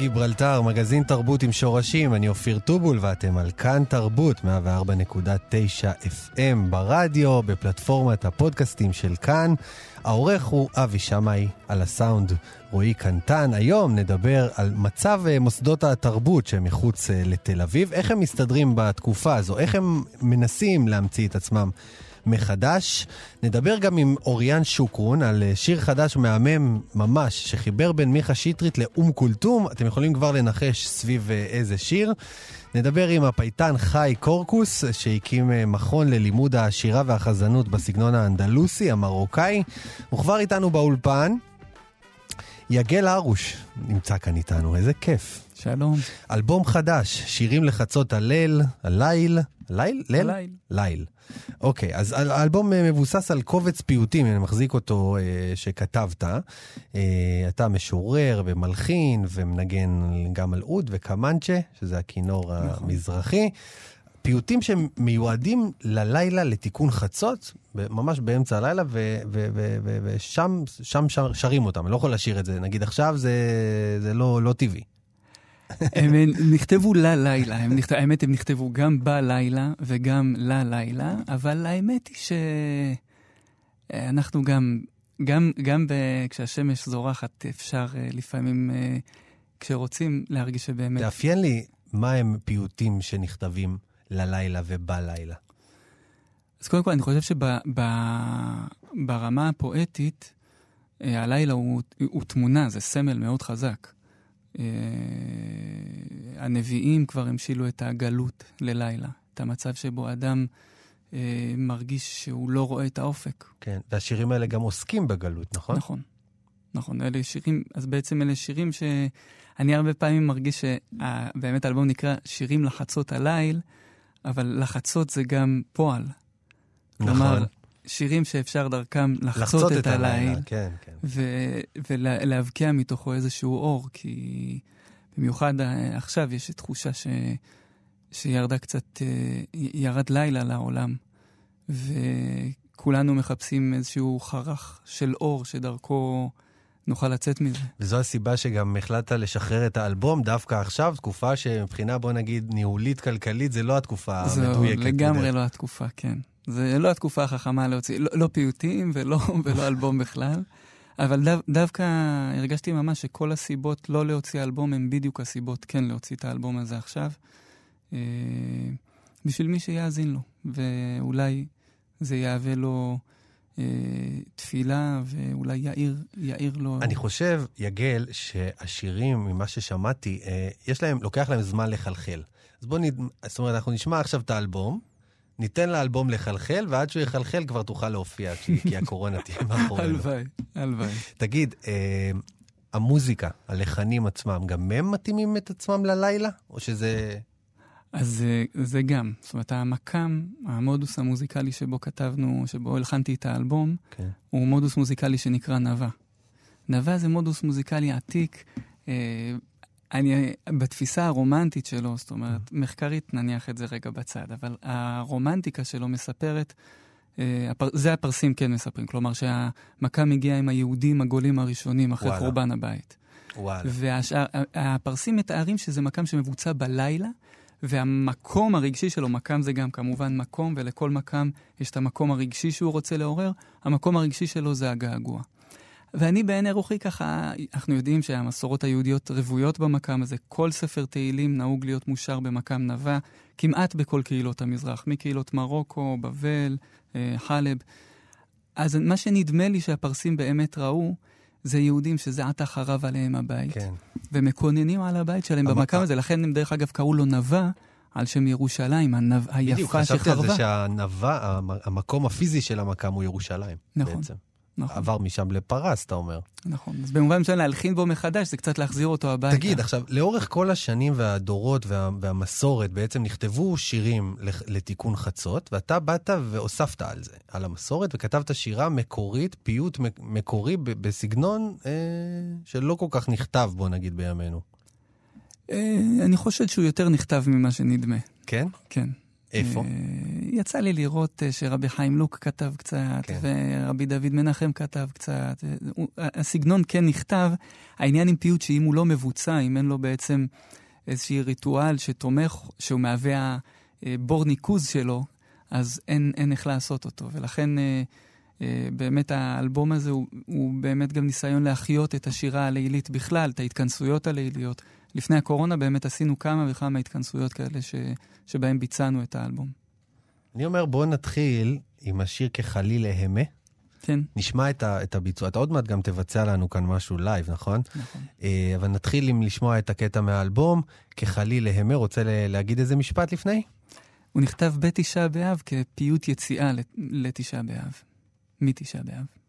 גיברלטר, מגזין תרבות עם שורשים, אני אופיר טובול ואתם על כאן תרבות, 104.9 FM ברדיו, בפלטפורמת הפודקאסטים של כאן. העורך הוא אבי שמאי, על הסאונד רועי קנטן. היום נדבר על מצב אה, מוסדות התרבות שמחוץ אה, לתל אביב, איך הם מסתדרים בתקופה הזו, איך הם מנסים להמציא את עצמם. מחדש. נדבר גם עם אוריאן שוקרון על אה, שיר חדש מהמם ממש, שחיבר בין מיכה שטרית לאום כולתום. אתם יכולים כבר לנחש סביב אה, איזה שיר. נדבר עם הפייטן חי קורקוס, שהקים אה, מכון ללימוד השירה והחזנות בסגנון האנדלוסי, המרוקאי. הוא כבר איתנו באולפן. יגל הרוש נמצא כאן איתנו, איזה כיף. שלום. אלבום חדש, שירים לחצות הליל, הליל, ליל? ליל? ליל. ליל. אוקיי, אז האלבום אה, מבוסס על קובץ פיוטים, אני מחזיק אותו, אה, שכתבת. אה, אתה משורר ומלחין ומנגן גם על אוד וקמנצ'ה, שזה הכינור נכון. המזרחי. פיוטים שמיועדים ללילה לתיקון חצות, ממש באמצע הלילה, ושם שם שרים אותם. אני לא יכול לשיר את זה, נגיד עכשיו זה, זה לא, לא טבעי. הם נכתבו ללילה, הם נכתב, האמת הם נכתבו גם בלילה וגם ללילה, אבל האמת היא שאנחנו גם, גם, גם ב... כשהשמש זורחת אפשר אה, לפעמים, אה, כשרוצים, להרגיש שבאמת... תאפיין לי מה הם פיוטים שנכתבים ללילה ובלילה. אז קודם כל, אני חושב שברמה הפואטית, אה, הלילה הוא, הוא תמונה, זה סמל מאוד חזק. אה, הנביאים כבר המשילו את הגלות ללילה, את המצב שבו אדם אה, מרגיש שהוא לא רואה את האופק. כן, והשירים האלה גם עוסקים בגלות, נכון? נכון, נכון. אלה שירים, אז בעצם אלה שירים שאני הרבה פעמים מרגיש שבאמת האלבום נקרא שירים לחצות הליל, אבל לחצות זה גם פועל. נכון. כלומר, שירים שאפשר דרכם לחצות, לחצות את, את הליל, כן, כן. ולהבקיע מתוכו איזשהו אור, כי במיוחד אה, עכשיו יש תחושה ש, שירדה קצת, אה, ירד לילה לעולם, וכולנו מחפשים איזשהו חרך של אור שדרכו... נוכל לצאת מזה. וזו הסיבה שגם החלטת לשחרר את האלבום דווקא עכשיו, תקופה שמבחינה, בוא נגיד, ניהולית, כלכלית, זה לא התקופה המדויקת. זו לגמרי לא התקופה, כן. זה לא התקופה החכמה להוציא, לא, לא פיוטים ולא, ולא אלבום בכלל, אבל דו, דווקא הרגשתי ממש שכל הסיבות לא להוציא אלבום הן בדיוק הסיבות כן להוציא את האלבום הזה עכשיו, אה, בשביל מי שיאזין לו, ואולי זה יהווה לו... אה, תפילה, ואולי יאיר, יאיר לו... אני חושב, יגל, שהשירים, ממה ששמעתי, אה, יש להם, לוקח להם זמן לחלחל. אז בואו נד... זאת אומרת, אנחנו נשמע עכשיו את האלבום, ניתן לאלבום לחלחל, ועד שהוא יחלחל כבר תוכל להופיע, כי הקורונה תהיה מאחורינו. הלוואי, הלוואי. תגיד, אה, המוזיקה, הלחנים עצמם, גם הם מתאימים את עצמם ללילה? או שזה... אז אה, זה גם. זאת אומרת, המקאם, המודוס המוזיקלי שבו כתבנו, שבו הלחנתי את האלבום, okay. כן. הוא מודוס מוזיקלי שנקרא נאווה. נאווה זה מודוס מוזיקלי עתיק. אה, אני, בתפיסה הרומנטית שלו, זאת אומרת, mm. מחקרית נניח את זה רגע בצד, אבל הרומנטיקה שלו מספרת, אה, הפר, זה הפרסים כן מספרים, כלומר שהמקאם הגיע עם היהודים הגולים הראשונים אחרי וואלה. חורבן הבית. וואלה. והפרסים מתארים שזה מקאם שמבוצע בלילה, והמקום הרגשי שלו, מקם זה גם כמובן מקום, ולכל מקם יש את המקום הרגשי שהוא רוצה לעורר, המקום הרגשי שלו זה הגעגוע. ואני בעיני רוחי ככה, אנחנו יודעים שהמסורות היהודיות רוויות במקם הזה. כל ספר תהילים נהוג להיות מושר במקם נבע, כמעט בכל קהילות המזרח, מקהילות מרוקו, בבל, אה, חלב. אז מה שנדמה לי שהפרסים באמת ראו, זה יהודים שזה עתה חרב עליהם הבית. כן. ומקוננים על הבית שלהם המק... במקם הזה, לכן הם דרך אגב קראו לו נבע. על שם ירושלים, הנב... היפה שחרבה. בדיוק, חשבתי על זה שהנבע, המקום הפיזי של המקם הוא ירושלים. נכון. בעצם. נכון. עבר משם לפרס, אתה אומר. נכון. אז במובן מסוים להלחין בו מחדש, זה קצת להחזיר אותו הביתה. תגיד, עכשיו, לאורך כל השנים והדורות וה, והמסורת, בעצם נכתבו שירים לתיקון חצות, ואתה באת והוספת על זה, על המסורת, וכתבת שירה מקורית, פיוט מקורי בסגנון אה, שלא כל כך נכתב, בוא נגיד, בימינו. אה, אני חושב שהוא יותר נכתב ממה שנדמה. כן? כן. איפה? אה, יצא לי לראות אה, שרבי חיים לוק כתב קצת, כן. ורבי דוד מנחם כתב קצת. הסגנון כן נכתב, העניין עם פיוט שאם הוא לא מבוצע, אם אין לו בעצם איזשהי ריטואל שתומך, שהוא מהווה הבור ניקוז שלו, אז אין, אין איך לעשות אותו. ולכן באמת האלבום הזה הוא, הוא באמת גם ניסיון להחיות את השירה הלילית בכלל, את ההתכנסויות הליליות. לפני הקורונה באמת עשינו כמה וכמה התכנסויות כאלה ש, שבהם ביצענו את האלבום. אני אומר, בואו נתחיל עם השיר כחליל יהמה. כן. נשמע את, ה, את הביצוע. אתה עוד מעט גם תבצע לנו כאן משהו live, נכון? נכון. אה, אבל נתחיל עם לשמוע את הקטע מהאלבום, כחליל להמה. רוצה להגיד איזה משפט לפני? הוא נכתב בתשעה באב כפיוט יציאה לתשעה באב. מתשעה באב.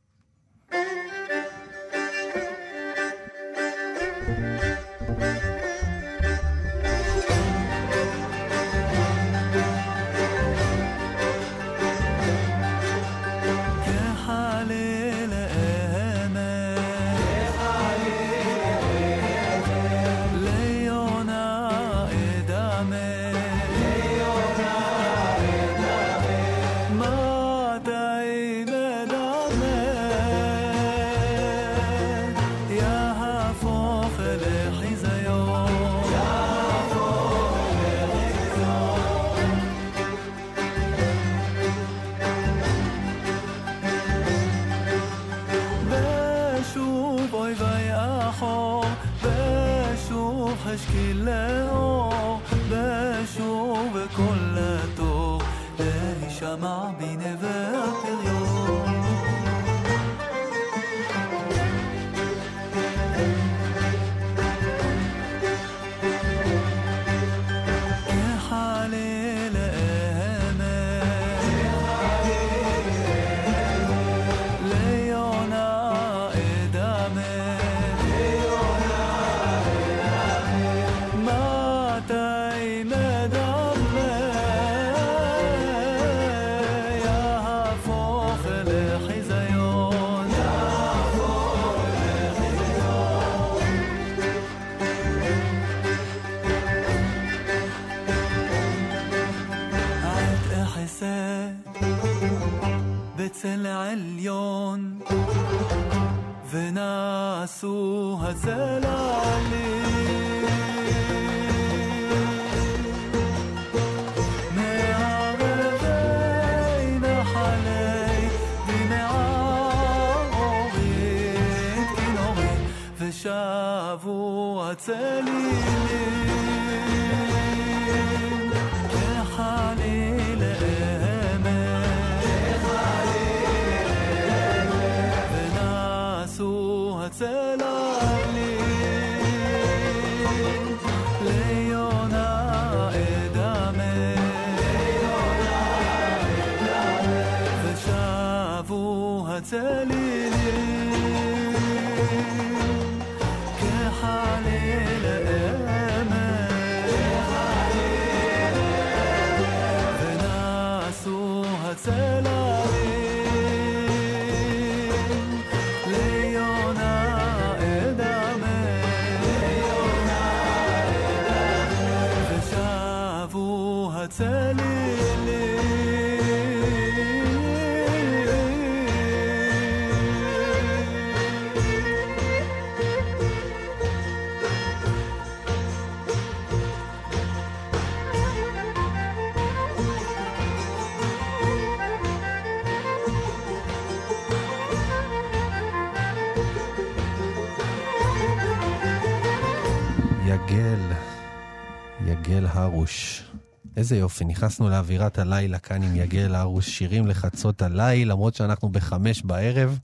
איזה יופי, נכנסנו לאווירת הלילה כאן עם יגל הרוש, שירים לחצות הליל, למרות שאנחנו בחמש בערב,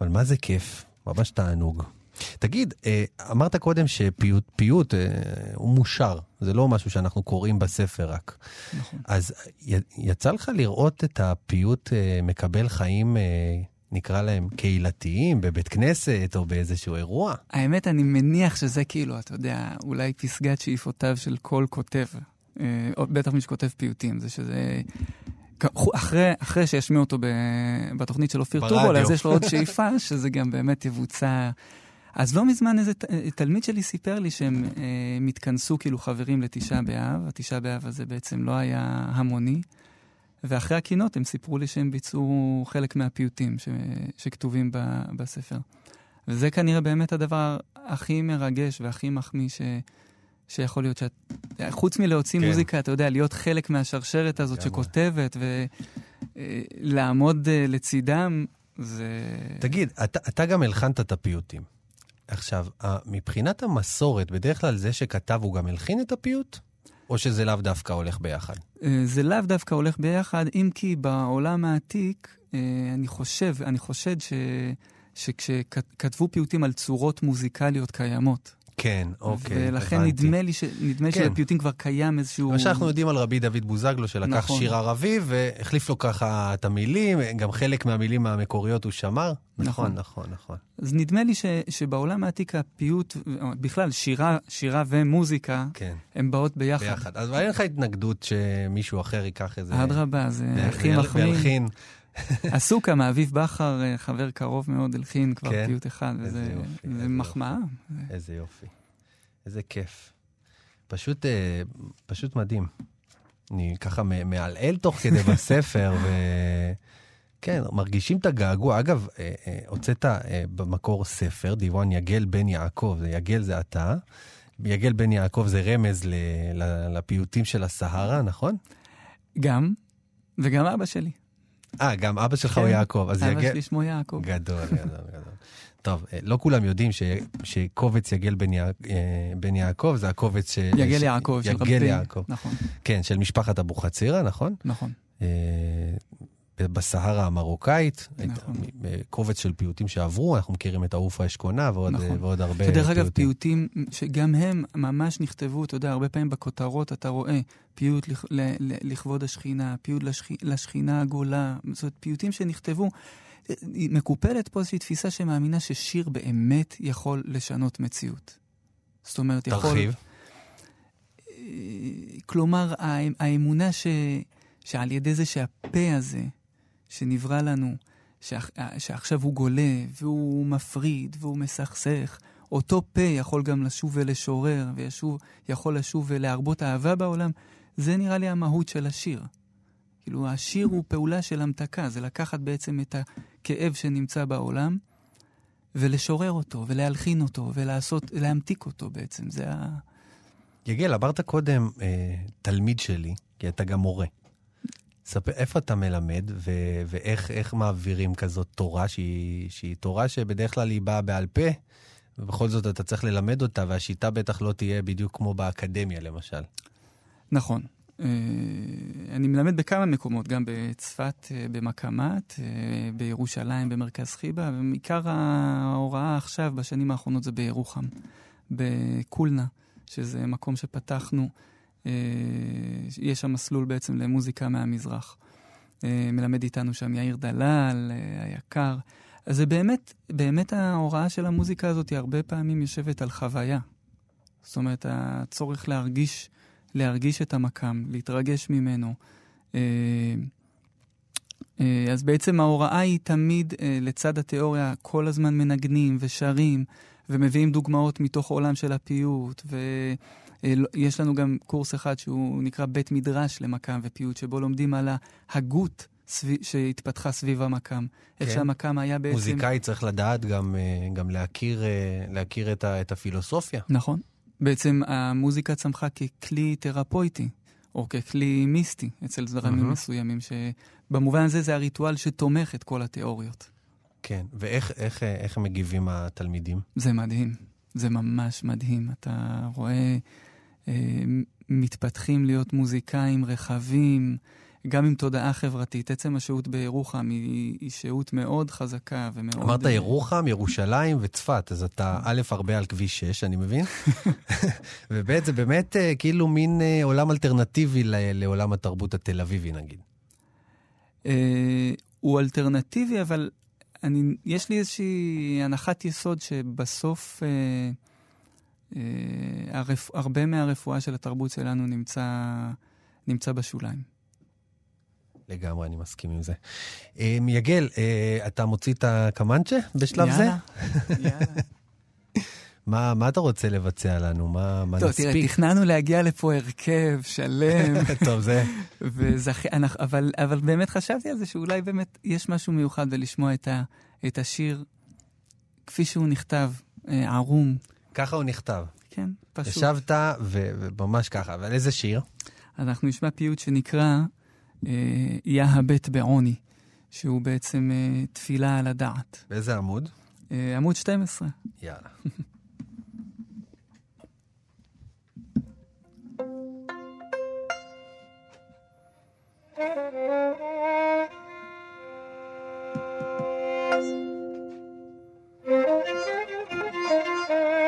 אבל מה זה כיף, ממש תענוג. תגיד, אה, אמרת קודם שפיוט פיוט, אה, הוא מושר, זה לא משהו שאנחנו קוראים בספר רק. נכון. אז יצא לך לראות את הפיוט אה, מקבל חיים נקרא להם קהילתיים, בבית כנסת או באיזשהו אירוע? האמת, אני מניח שזה כאילו, אתה יודע, אולי פסגת שאיפותיו של כל כותב, בטח מי שכותב פיוטים, זה שזה... אחרי, אחרי שישמיעו אותו ב, בתוכנית של אופיר טובול, אז יש לו עוד שאיפה שזה גם באמת יבוצע. אז לא מזמן איזה תלמיד שלי סיפר לי שהם אה, התכנסו כאילו חברים לתשעה באב, התשעה באב הזה בעצם לא היה המוני. ואחרי הקינות הם סיפרו לי שהם ביצעו חלק מהפיוטים ש... שכתובים ב... בספר. וזה כנראה באמת הדבר הכי מרגש והכי מחמיא ש... שיכול להיות שאת... חוץ מלהוציא כן. מוזיקה, אתה יודע, להיות חלק מהשרשרת הזאת שכותבת ולעמוד אה, לצידם, זה... תגיד, אתה, אתה גם הלחנת את הפיוטים. עכשיו, מבחינת המסורת, בדרך כלל זה שכתב הוא גם הלחין את הפיוט? או שזה לאו דווקא הולך ביחד? אה, זה לאו דווקא הולך ביחד, אם כי בעולם העתיק, אה, אני חושב, אני חושד ש... שכשכתבו פיוטים על צורות מוזיקליות קיימות, כן, אוקיי, ולכן הבנתי. נדמה לי, ש... נדמה כן. שבפיוטים כבר קיים איזשהו... מה שאנחנו יודעים על רבי דוד בוזגלו, שלקח נכון. שיר ערבי והחליף לו ככה את המילים, גם חלק מהמילים המקוריות הוא שמר. נכון, נכון, נכון. נכון. אז נדמה לי ש... שבעולם העתיק הפיוט, בכלל, שירה, שירה ומוזיקה, כן. הן באות ביחד. ביחד. אז אין לך התנגדות שמישהו אחר ייקח איזה... אדרבה, זה הכי מחמיא. והלחין. עשו כמה, אביב בכר, אה, חבר קרוב מאוד, הלחין כבר כן? פיוט אחד, וזה יופי, מחמאה. איזה יופי. איזה כיף. פשוט, אה, פשוט מדהים. אני ככה מעלעל תוך כדי בספר, ו... כן, מרגישים את הגעגוע. אגב, אה, הוצאת במקור ספר, דיוואן יגל בן יעקב, זה יגל זה אתה. יגל בן יעקב זה רמז לפיוטים של הסהרה, נכון? גם, וגם אבא שלי. אה, גם אבא שלך כן, הוא יעקב. אבא יגל... שלי שמו יעקב. גדול, גדול, גדול. טוב, אה, לא כולם יודעים ש... שקובץ יגל בן, יע... אה, בן יעקב זה הקובץ ש... יגל יעקב, של רבי... יגל יעקב. נכון. כן, של משפחת אבוחצירא, נכון? נכון. אה, בסהרה המרוקאית, נכון. קובץ של פיוטים שעברו, אנחנו מכירים את העוף האשכונה ועוד, נכון. ועוד הרבה פיוטים. שדרך אגב, פיוטים שגם הם ממש נכתבו, אתה יודע, הרבה פעמים בכותרות אתה רואה פיוט לכ, ל, ל, לכבוד השכינה, פיוט לשכ, לשכינה הגולה, זאת אומרת, פיוטים שנכתבו. מקופלת פה איזושהי תפיסה שמאמינה ששיר באמת יכול לשנות מציאות. זאת אומרת, יכול... תרחיב. כלומר, האמונה ש, שעל ידי זה שהפה הזה, שנברא לנו, שעכ, שעכשיו הוא גולה, והוא מפריד, והוא מסכסך, אותו פה יכול גם לשוב ולשורר, ויכול לשוב ולהרבות אהבה בעולם, זה נראה לי המהות של השיר. כאילו, השיר הוא פעולה של המתקה, זה לקחת בעצם את הכאב שנמצא בעולם, ולשורר אותו, ולהלחין אותו, ולעשות, להמתיק אותו בעצם, זה ה... יגל, אמרת קודם, אה, תלמיד שלי, כי אתה גם מורה. ספר, איפה אתה מלמד, ו- ואיך מעבירים כזאת תורה, שהיא, שהיא תורה שבדרך כלל היא באה בעל פה, ובכל זאת אתה צריך ללמד אותה, והשיטה בטח לא תהיה בדיוק כמו באקדמיה, למשל. נכון. אה, אני מלמד בכמה מקומות, גם בצפת, אה, במקמת, אה, בירושלים, במרכז חיבה, ועיקר ההוראה עכשיו, בשנים האחרונות, זה בירוחם, בקולנה, שזה מקום שפתחנו. יש שם מסלול בעצם למוזיקה מהמזרח. מלמד איתנו שם יאיר דלל, היקר. אז זה באמת, באמת ההוראה של המוזיקה הזאת היא הרבה פעמים יושבת על חוויה. זאת אומרת, הצורך להרגיש להרגיש את המקם, להתרגש ממנו. אה, אה, אז בעצם ההוראה היא תמיד אה, לצד התיאוריה, כל הזמן מנגנים ושרים ומביאים דוגמאות מתוך עולם של הפיוט. ויש לנו גם קורס אחד שהוא נקרא בית מדרש למקם ופיוט, שבו לומדים על ההגות. סביב, שהתפתחה סביב המקם. כן. איך שהמקם היה בעצם... מוזיקאי צריך לדעת גם, גם להכיר, להכיר את, ה, את הפילוסופיה. נכון. בעצם המוזיקה צמחה ככלי תרפויטי, או ככלי מיסטי אצל זרמים mm-hmm. מסוימים, שבמובן הזה זה הריטואל שתומך את כל התיאוריות. כן, ואיך איך, איך מגיבים התלמידים? זה מדהים. זה ממש מדהים. אתה רואה אה, מתפתחים להיות מוזיקאים רחבים, גם עם תודעה חברתית. עצם השהות בירוחם היא, היא שהות מאוד חזקה ומאוד... אמרת ירוחם, ירושלים וצפת, אז אתה א', הרבה על כביש 6, אני מבין, וב', זה באמת אה, כאילו מין אה, עולם אלטרנטיבי לעולם התרבות התל אביבי, נגיד. אה, הוא אלטרנטיבי, אבל אני, יש לי איזושהי הנחת יסוד שבסוף אה, אה, הרפ, הרבה מהרפואה של התרבות שלנו נמצא, נמצא בשוליים. לגמרי, אני מסכים עם זה. אה, יגל, אה, אתה מוציא את הקמנצ'ה בשלב יאללה, זה? יאללה, יאללה. מה, מה אתה רוצה לבצע לנו? מה, מה טוב, נספיק? תראה, תכננו להגיע לפה הרכב שלם. טוב, זה... וזכ... אבל, אבל באמת חשבתי על זה שאולי באמת יש משהו מיוחד בלשמוע את, ה, את השיר כפי שהוא נכתב, אה, ערום. ככה הוא נכתב. כן, פשוט. ישבת ו- וממש ככה, אבל איזה שיר? אנחנו נשמע פיוט שנקרא אה, יא הבט בעוני, שהוא בעצם אה, תפילה על הדעת. באיזה עמוד? אה, עמוד 12. יאללה. יא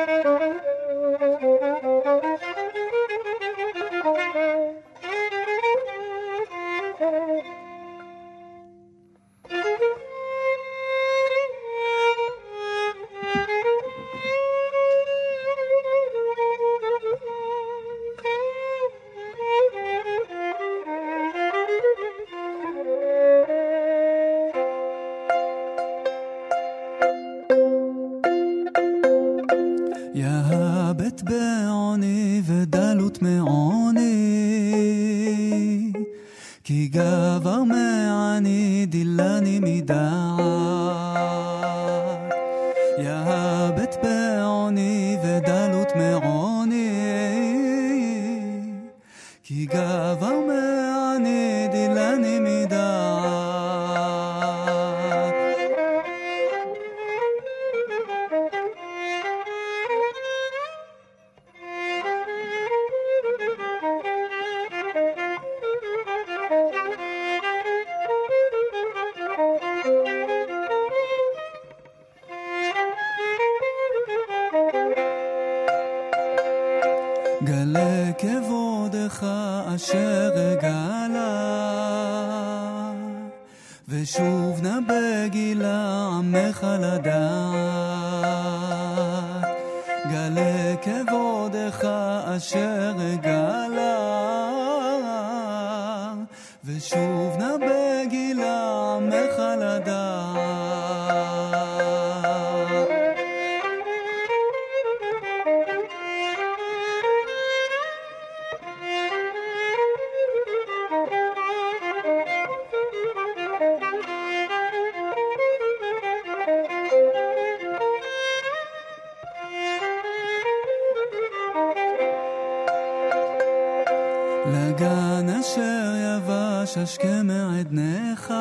השכם מעדנך,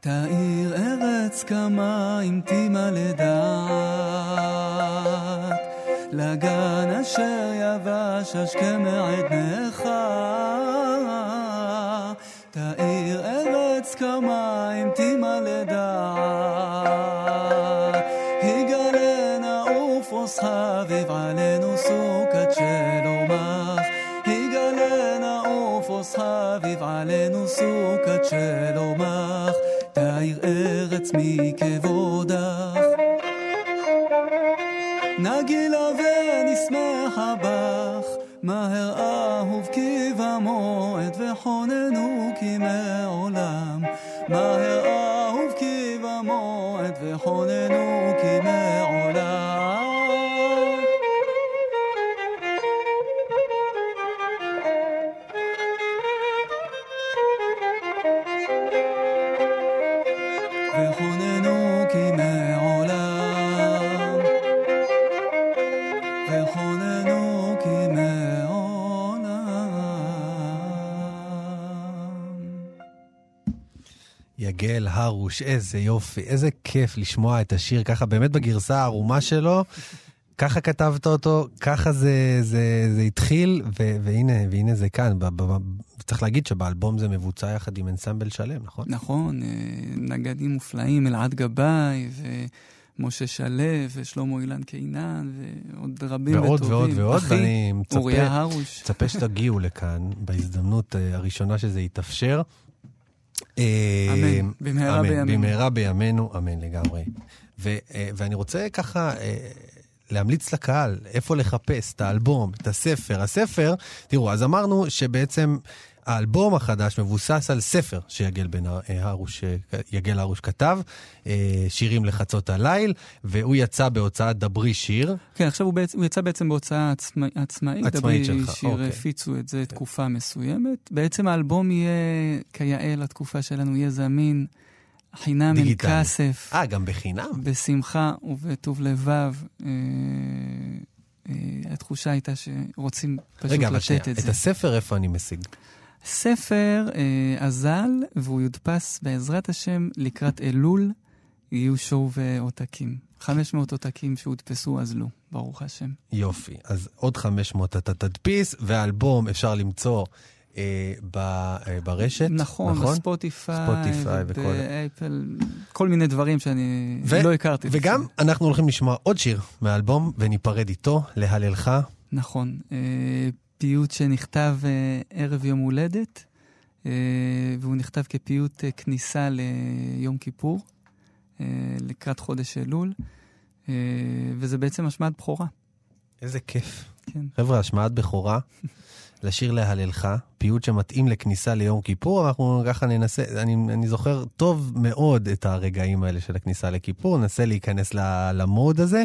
תאיר ארץ כמה אם תימא לדעת. לגן אשר יבש השכם מעדנך, שלומך. תאיר ארץ מכבודך. הרוש, איזה יופי, איזה כיף לשמוע את השיר ככה, באמת בגרסה הערומה שלו. ככה כתבת אותו, ככה זה, זה, זה התחיל, ו, והנה, והנה זה כאן. ב, ב, ב, צריך להגיד שבאלבום זה מבוצע יחד עם אנסמבל שלם, נכון? נכון, אה, נגדים מופלאים, אלעד גבאי, ומשה שלו, ושלמה אילן קינן, ועוד רבים ועוד וטובים. ועוד ועוד, אחי, ואני מצפה. מצפה שתגיעו לכאן בהזדמנות אה, הראשונה שזה יתאפשר. אה, אמן, במהרה אמן, בימינו. במהרה בימינו, אמן לגמרי. ו, אה, ואני רוצה ככה אה, להמליץ לקהל איפה לחפש את האלבום, את הספר. הספר, תראו, אז אמרנו שבעצם האלבום החדש מבוסס על ספר שיגל בן אה, הרוש, אה, יגל הרוש כתב, אה, שירים לחצות הליל, והוא יצא בהוצאת דברי שיר. כן, עכשיו הוא, בעצם, הוא יצא בעצם בהוצאה עצמא, עצמאית. עצמאית דברי שלך, שיר אוקיי. הפיצו את זה תקופה מסוימת. בעצם האלבום יהיה, כיאה לתקופה שלנו, יהיה זמין, חינם אין. כסף, אה, גם בחינם? בשמחה ובטוב לבב. אה, אה, התחושה הייתה שרוצים פשוט רגע, אבל לתת שנייה, את את זה. הספר איפה אני משיג? ספר אה, אזל, והוא יודפס בעזרת השם לקראת אלול, יהיו שוב אה, עותקים. 500 עותקים שהודפסו אזלו, ברוך השם. יופי. אז עוד 500 אתה תדפיס, והאלבום אפשר למצוא אה, ב, אה, ברשת, נכון, נכון? בספוטיפיי, ספוטיפיי וכל- ובאפל, כל מיני דברים שאני ו- לא הכרתי. וגם לפני. אנחנו הולכים לשמוע עוד שיר מהאלבום, וניפרד איתו, להללך. נכון, אה, פיוט שנכתב אה, ערב יום הולדת, אה, והוא נכתב כפיוט אה, כניסה ליום כיפור, אה, לקראת חודש אלול, אה, וזה בעצם השמעת בכורה. איזה כיף. כן. חבר'ה, השמעת בכורה. לשיר להללך, פיוט שמתאים לכניסה ליום כיפור, אנחנו ככה ננסה, אני, אני זוכר טוב מאוד את הרגעים האלה של הכניסה לכיפור, ננסה להיכנס למוד הזה,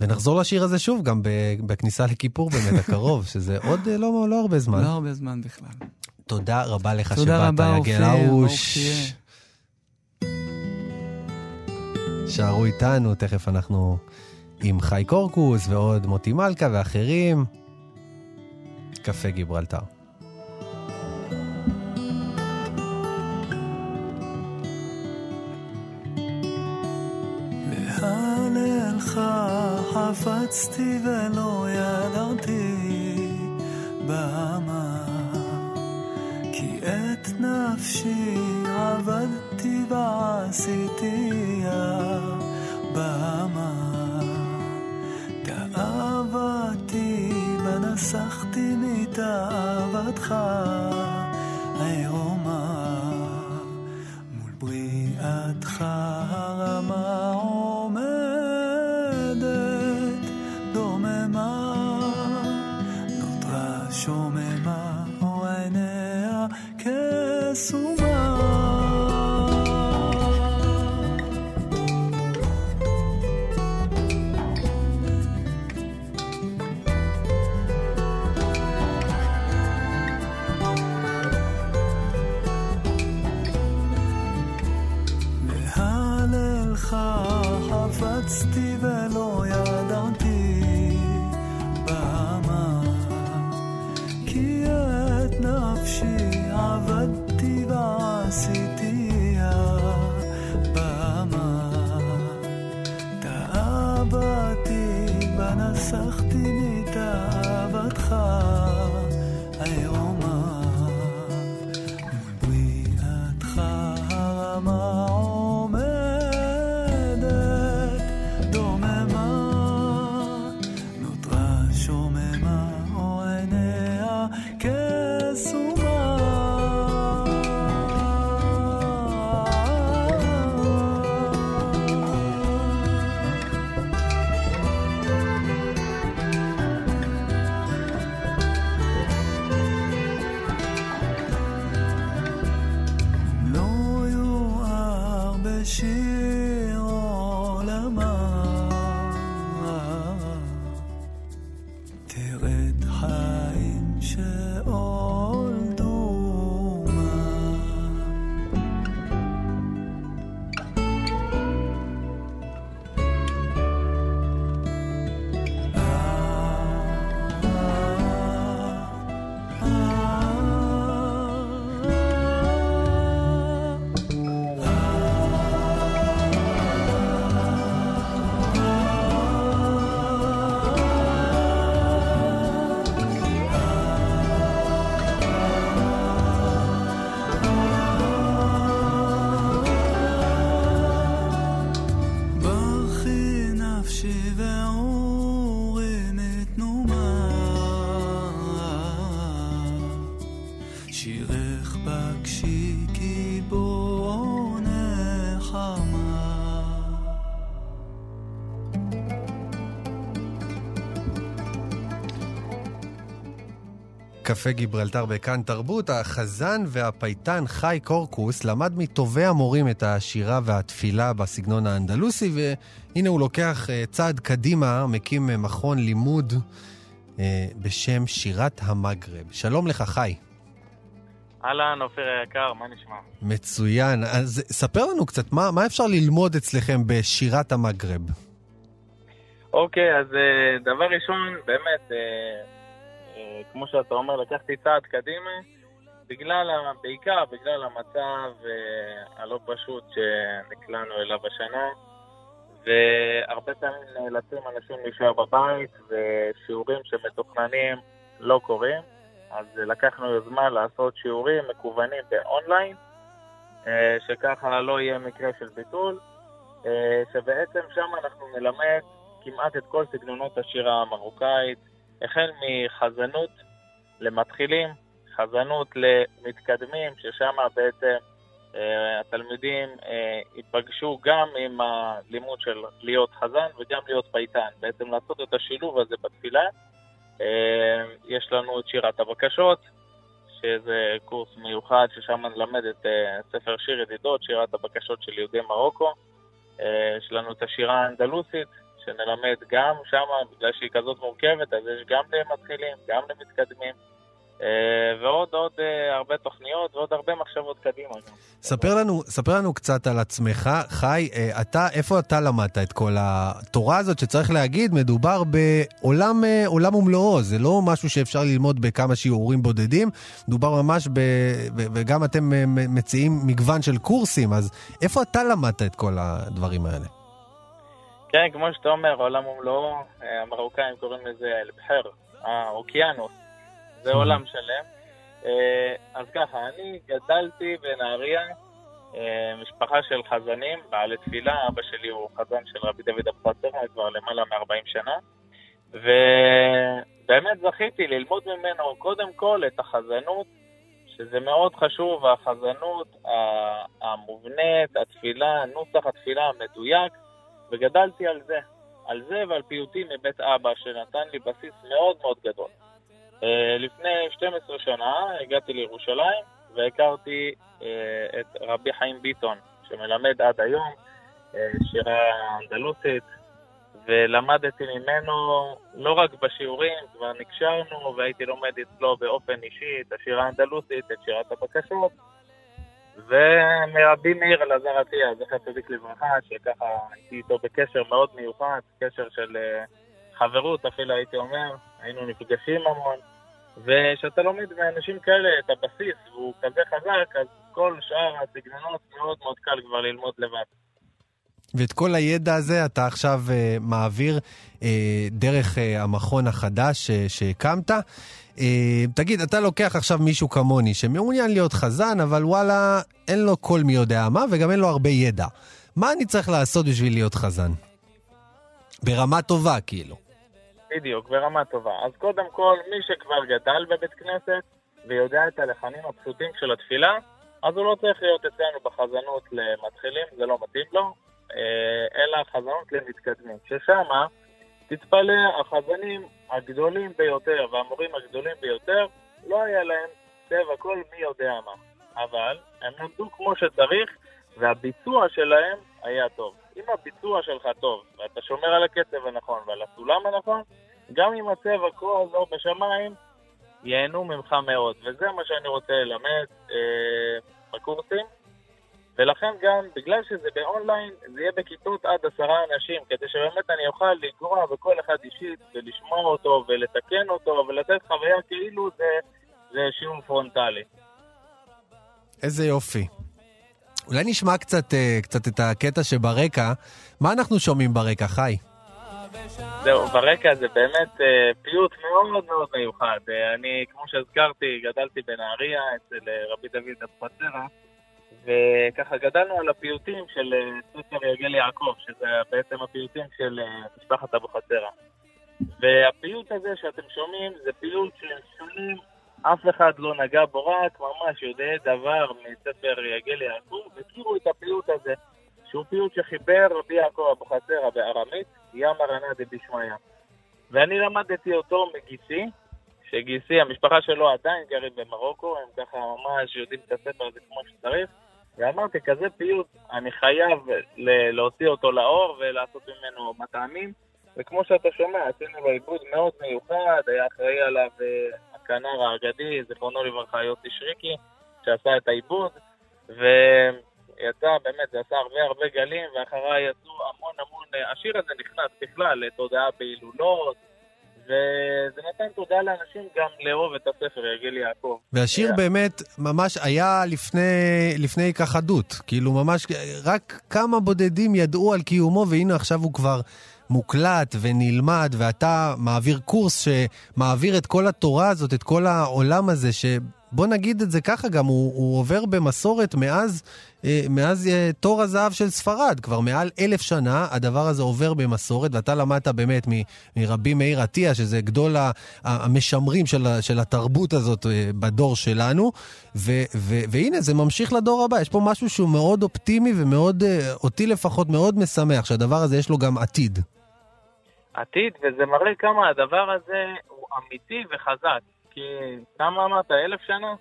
ונחזור לשיר הזה שוב, גם בכניסה לכיפור באמת הקרוב, שזה עוד אה, לא, לא הרבה זמן. לא הרבה זמן בכלל. תודה רבה לך תודה שבאת, יגל הרוש. תהיה. שערו איתנו, תכף אנחנו עם חי קורקוס ועוד מוטי מלכה ואחרים. קפה גיברלטר. להללך חפצתי ולא ידעתי במה כי את נפשי עבדתי ועשיתיה במה תאוותי בנסחתי מתאוותך העירומה מול בריאתך הרמה So. קפה גיברלטר בכאן תרבות, החזן והפייטן חי קורקוס למד מטובי המורים את השירה והתפילה בסגנון האנדלוסי, והנה הוא לוקח אה, צעד קדימה, מקים אה, מכון לימוד אה, בשם שירת המגרב. שלום לך, חי. אהלן, אופיר היקר, מה נשמע? מצוין. אז ספר לנו קצת, מה, מה אפשר ללמוד אצלכם בשירת המגרב? אוקיי, אז דבר ראשון, באמת, כמו שאתה אומר, לקחתי צעד קדימה, בגלל, בעיקר בגלל המצב אה, הלא פשוט שנקלענו אליו השנה, והרבה פעמים נאלצים אנשים להישאר בבית, ושיעורים שמתוכננים לא קורים. אז לקחנו יוזמה לעשות שיעורים מקוונים באונליין, אה, שככה לא יהיה מקרה של ביטול, אה, שבעצם שם אנחנו נלמד כמעט את כל סגנונות השירה המרוקאית, החל מחזנות למתחילים, חזנות למתקדמים, ששם בעצם אה, התלמידים אה, ייפגשו גם עם הלימוד של להיות חזן וגם להיות פייטן, בעצם לעשות את השילוב הזה בתפילה. אה, יש לנו את שירת הבקשות, שזה קורס מיוחד ששם נלמד את אה, ספר שיר ידידות, שירת הבקשות של יהודי מרוקו. אה, יש לנו את השירה האנדלוסית, שנלמד גם שם, בגלל שהיא כזאת מורכבת, אז יש גם למתחילים, גם למתקדמים, אה, ועוד עוד אה, הרבה תוכניות ועוד הרבה מחשבות קדימה. ספר לנו, ספר לנו קצת על עצמך. חי, אה, אתה, איפה אתה למדת את כל התורה הזאת, שצריך להגיד, מדובר בעולם עולם ומלואו, זה לא משהו שאפשר ללמוד בכמה שיעורים בודדים, מדובר ממש ב... וגם אתם מציעים מגוון של קורסים, אז איפה אתה למדת את כל הדברים האלה? כן, כמו שאתה אומר, עולם ומלואו, אה, המרוקאים קוראים לזה אל-בחר, האוקיינוס, זה עולם שלם. אה, אז ככה, אני גדלתי בנהריה, אה, משפחה של חזנים, בעלי תפילה, אבא שלי הוא חזן של רבי דוד אבוחצירא כבר למעלה מ-40 שנה, ובאמת זכיתי ללמוד ממנו קודם כל את החזנות, שזה מאוד חשוב, החזנות המובנית, התפילה, נוסח התפילה המדויק, וגדלתי על זה, על זה ועל פיוטים מבית אבא, שנתן לי בסיס מאוד מאוד גדול. אה, לפני 12 שנה הגעתי לירושלים והכרתי אה, את רבי חיים ביטון, שמלמד עד היום אה, שירה אנדלוסית, ולמדתי ממנו לא רק בשיעורים, כבר נקשרנו והייתי לומד אצלו באופן אישי את השירה האנדלוסית, את שירת הבקשות, ומרבי מאיר אלעזר עטיה, זכר צדיק לברכה, שככה הייתי איתו בקשר מאוד מיוחד, קשר של אה, חברות אפילו הייתי אומר, היינו נפגשים המון, וכשאתה לומד מאנשים כאלה את הבסיס והוא כזה חזק, אז כל שאר הסגנונות מאוד מאוד קל כבר ללמוד לבד. ואת כל הידע הזה אתה עכשיו uh, מעביר uh, דרך uh, המכון החדש uh, שהקמת. תגיד, אתה לוקח עכשיו מישהו כמוני שמעוניין להיות חזן, אבל וואלה, אין לו כל מי יודע מה, וגם אין לו הרבה ידע. מה אני צריך לעשות בשביל להיות חזן? ברמה טובה, כאילו. בדיוק, ברמה טובה. אז קודם כל, מי שכבר גדל בבית כנסת ויודע את הלחנים הפשוטים של התפילה, אז הוא לא צריך להיות אצלנו בחזנות למתחילים, זה לא מתאים לו, אה, אלא חזנות למתקדמים. ששמה, תתפלא, החזנים הגדולים ביותר והמורים הגדולים ביותר, לא היה להם צבע כל מי יודע מה. אבל הם למדו כמו שצריך, והביצוע שלהם היה טוב. אם הביצוע שלך טוב, ואתה שומר על הקצב הנכון ועל הסולם הנכון, גם אם הצבע כה לא בשמיים, ייהנו ממך מאוד. וזה מה שאני רוצה ללמד אה, בקורסים. ולכן גם, בגלל שזה באונליין, זה יהיה בכיתות עד עשרה אנשים, כדי שבאמת אני אוכל לגרוע בכל אחד אישית, ולשמוע אותו, ולתקן אותו, ולתת חוויה כאילו זה, זה שיעור פרונטלי. איזה יופי. אולי נשמע קצת, אה, קצת את הקטע שברקע. מה אנחנו שומעים ברקע, חי? זהו, ברקע זה באמת אה, פיוט מאוד מאוד מיוחד. אה, אני, כמו שהזכרתי, גדלתי בנהריה אצל רבי דוד אבוחצירא, וככה גדלנו על הפיוטים של אה, ספר יגל יעקב, שזה בעצם הפיוטים של אה, משפחת אבוחצירא. והפיוט הזה שאתם שומעים זה פיוט שהם שונים אף אחד לא נגע בו, רק ממש יודעי דבר מספר יגל יעקב, הכירו את הפיוט הזה, שהוא פיוט שחיבר רבי יעקב אבוחצירא בארמית, ים ארנא דבשמיא. ואני למדתי אותו מגיסי, שגיסי, המשפחה שלו עדיין גרים במרוקו, הם ככה ממש יודעים את הספר הזה כמו שצריך, ואמרתי, כזה פיוט, אני חייב להוציא אותו לאור ולעשות ממנו מטעמים, וכמו שאתה שומע, עשינו לו עיבוד מאוד מיוחד, היה אחראי עליו אה, הכנר האגדי, זיכרונו לברכה, יוסי שריקי, שעשה את העיבוד, ויצא, באמת, זה עשה הרבה הרבה גלים, ואחריי יצאו המון המון, אה, השיר הזה נכנס בכלל לתודעה בהילולות, וזה נתן תודה לאנשים גם לאהוב את הספר, יגיל יעקב. והשיר yeah. באמת ממש היה לפני, לפני היכחדות. כאילו ממש, רק כמה בודדים ידעו על קיומו, והנה עכשיו הוא כבר מוקלט ונלמד, ואתה מעביר קורס שמעביר את כל התורה הזאת, את כל העולם הזה, ש... בוא נגיד את זה ככה גם, הוא, הוא עובר במסורת מאז, אה, מאז אה, תור הזהב של ספרד. כבר מעל אלף שנה הדבר הזה עובר במסורת, ואתה למדת באמת מרבי מאיר עטיה, שזה גדול המשמרים של, של התרבות הזאת אה, בדור שלנו, ו, ו, והנה, זה ממשיך לדור הבא. יש פה משהו שהוא מאוד אופטימי ומאוד, אותי לפחות, מאוד משמח, שהדבר הזה יש לו גם עתיד. עתיד, וזה מראה כמה הדבר הזה הוא אמיתי וחזק. כי כמה אמרת, אלף שנה?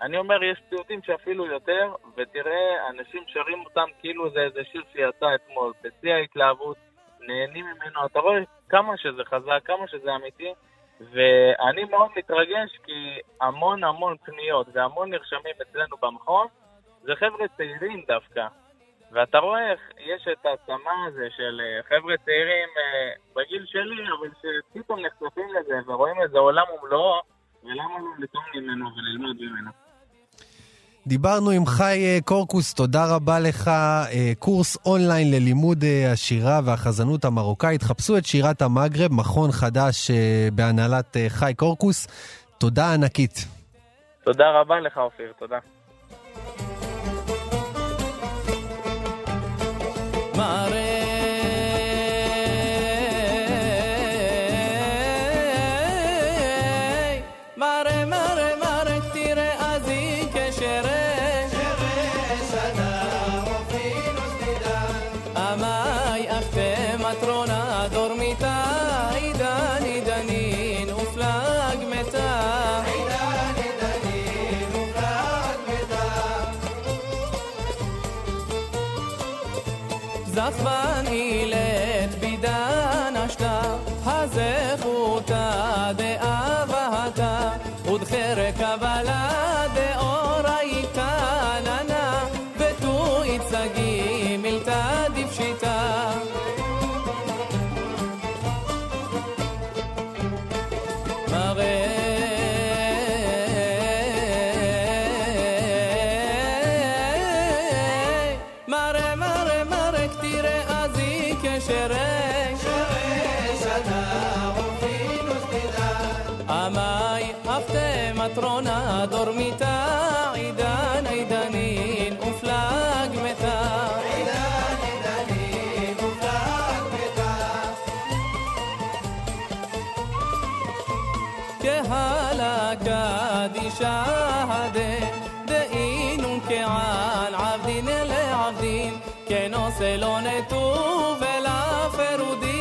אני אומר, יש פיוטים שאפילו יותר, ותראה, אנשים שרים אותם כאילו זה איזה שיר שיצא אתמול, בשיא ההתלהבות, נהנים ממנו, אתה רואה כמה שזה חזק, כמה שזה אמיתי, ואני מאוד מתרגש כי המון המון פניות והמון נרשמים אצלנו במכון, זה חבר'ה צעירים דווקא. ואתה רואה איך יש את הצמא הזה של אה, חבר'ה צעירים אה, בגיל שלי, אבל שפתאום נחשפים לזה ורואים איזה עולם ומלואו, ולמה לא לטעום ממנו וללמוד ממנו? דיברנו עם חי אה, קורקוס, תודה רבה לך. אה, קורס אונליין ללימוד אה, השירה והחזנות המרוקאית. חפשו את שירת המגרב, מכון חדש בהנהלת חי קורקוס. תודה ענקית. תודה רבה לך, אופיר, תודה. מראה patrona Barcelone tu vela ferudi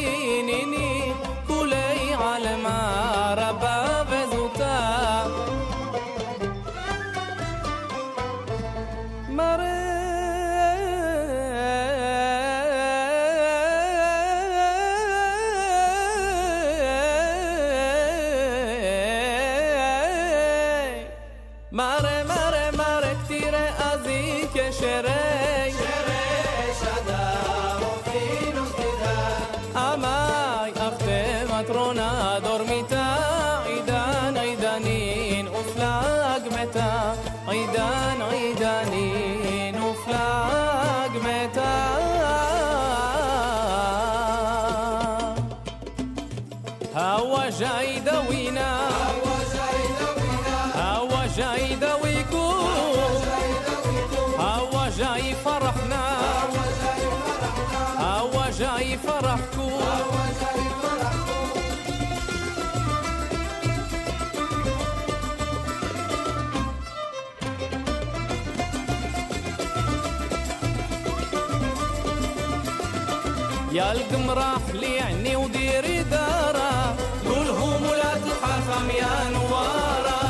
القمرة ليعني وديري دارة. قولهم ولا تحاكم يا نوارة.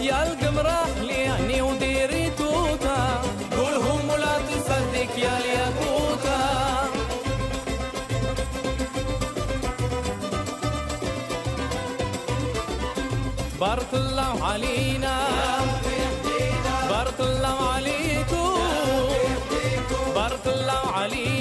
يا القمرة ليعني وديري توتا قولهم ولا تصدق يا الياقوتة. بارك الله علينا. Bali.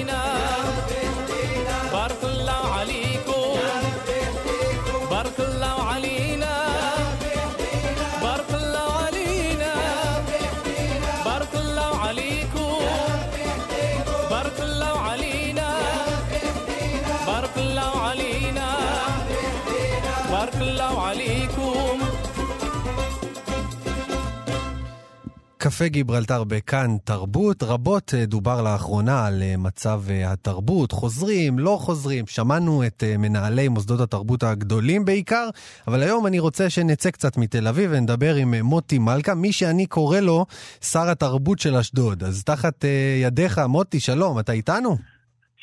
קפה גיברלטר בכאן תרבות. רבות אה, דובר לאחרונה על אה, מצב אה, התרבות, חוזרים, לא חוזרים. שמענו את מנהלי מוסדות התרבות הגדולים בעיקר, אבל היום אני רוצה שנצא קצת מתל אביב ונדבר עם מוטי מלכה, מי שאני קורא לו שר התרבות של אשדוד. אז תחת ידיך, מוטי, שלום, אתה איתנו?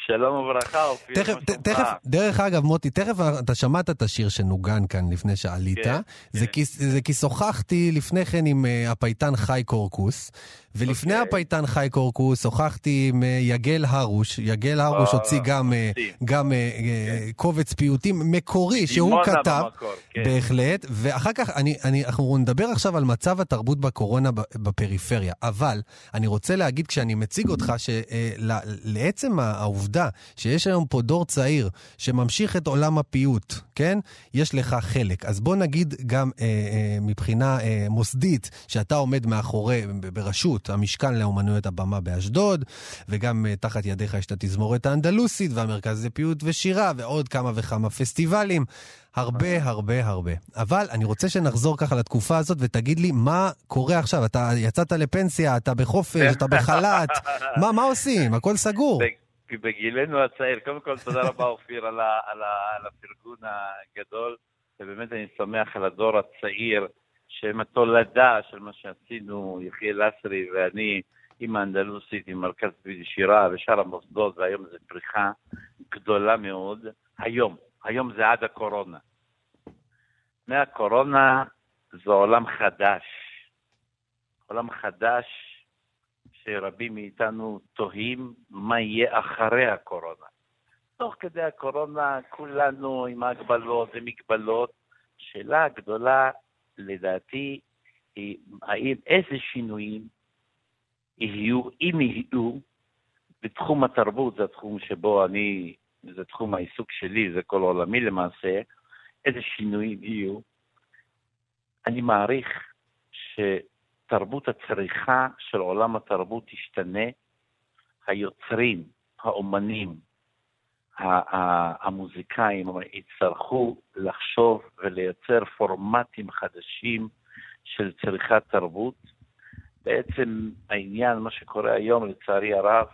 שלום וברכה, אופיר. תכף, תכף, דרך אגב, מוטי, תכף אתה שמעת את השיר שנוגן כאן לפני שעלית. כן, זה, כן. כי, זה כי שוחחתי לפני כן עם uh, הפייטן חי קורקוס, ולפני okay. אוקיי. הפייטן חי קורקוס שוחחתי עם אה, יגל הרוש. יגל הרוש uh, הוציא גם, uh, גם uh, okay. קובץ פיוטים מקורי שהוא כתב, במקור, כן. בהחלט, ואחר כך אני, אני, אנחנו נדבר עכשיו על מצב התרבות בקורונה בפריפריה, אבל אני רוצה להגיד כשאני מציג אותך שלעצם העובדה שיש היום פה דור צעיר שממשיך את עולם הפיוט, כן? יש לך חלק. אז בוא נגיד גם אה, אה, מבחינה אה, מוסדית, שאתה עומד מאחורי, ברשות, המשכן לאומנויות הבמה באשדוד, וגם uh, תחת ידיך יש את התזמורת האנדלוסית והמרכז לפיוט ושירה ועוד כמה וכמה פסטיבלים. הרבה הרבה הרבה. אבל אני רוצה שנחזור ככה לתקופה הזאת ותגיד לי מה קורה עכשיו. אתה יצאת לפנסיה, אתה בחופש, אתה בחל"ת, מה, מה עושים? הכל סגור. בגילנו הצעיר, קודם כל תודה רבה אופיר על הפרגון הגדול, ובאמת אני שמח על הדור הצעיר. שהם התולדה של מה שעשינו, יחיאל אסרי ואני, עם האנדלוסית, עם מרכז שירה ושאר המוסדות, והיום זו פריחה גדולה מאוד. היום, היום זה עד הקורונה. מהקורונה זה עולם חדש. עולם חדש שרבים מאיתנו תוהים מה יהיה אחרי הקורונה. תוך כדי הקורונה כולנו עם ההגבלות ומגבלות. שאלה הגדולה לדעתי, האם איזה שינויים יהיו, אם יהיו, בתחום התרבות, זה התחום שבו אני, זה תחום העיסוק שלי, זה כל עולמי למעשה, איזה שינויים יהיו. אני מעריך שתרבות הצריכה של עולם התרבות תשתנה, היוצרים, האומנים, המוזיקאים יצטרכו לחשוב ולייצר פורמטים חדשים של צריכת תרבות. בעצם העניין, מה שקורה היום, לצערי הרב,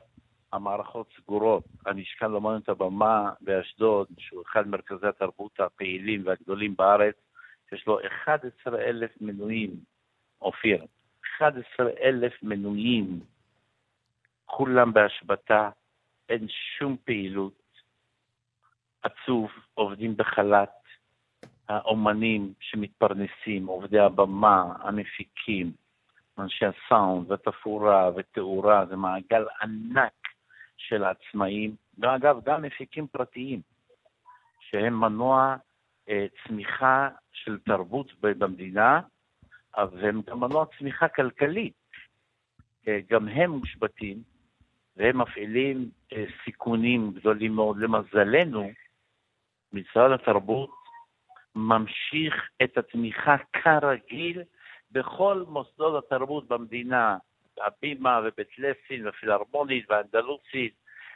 המערכות סגורות. המשכן לאמנות הבמה באשדוד, שהוא אחד מרכזי התרבות הפעילים והגדולים בארץ, יש לו 11,000 מנויים, אופיר, 11,000 מנויים, כולם בהשבתה, אין שום פעילות. עצוב, עובדים בחל"ת, האומנים שמתפרנסים, עובדי הבמה, המפיקים, אנשי הסאונד והתפאורה ותאורה, זה מעגל ענק של עצמאים, ואגב, גם מפיקים פרטיים, שהם מנוע אה, צמיחה של תרבות במדינה, אבל הם גם מנוע צמיחה כלכלי. אה, גם הם מושבתים, והם מפעילים אה, סיכונים גדולים מאוד. למזלנו, משרד התרבות ממשיך את התמיכה כרגיל בכל מוסדות התרבות במדינה, הבימה ובית לסין והפילהרמונית והאנדלוסית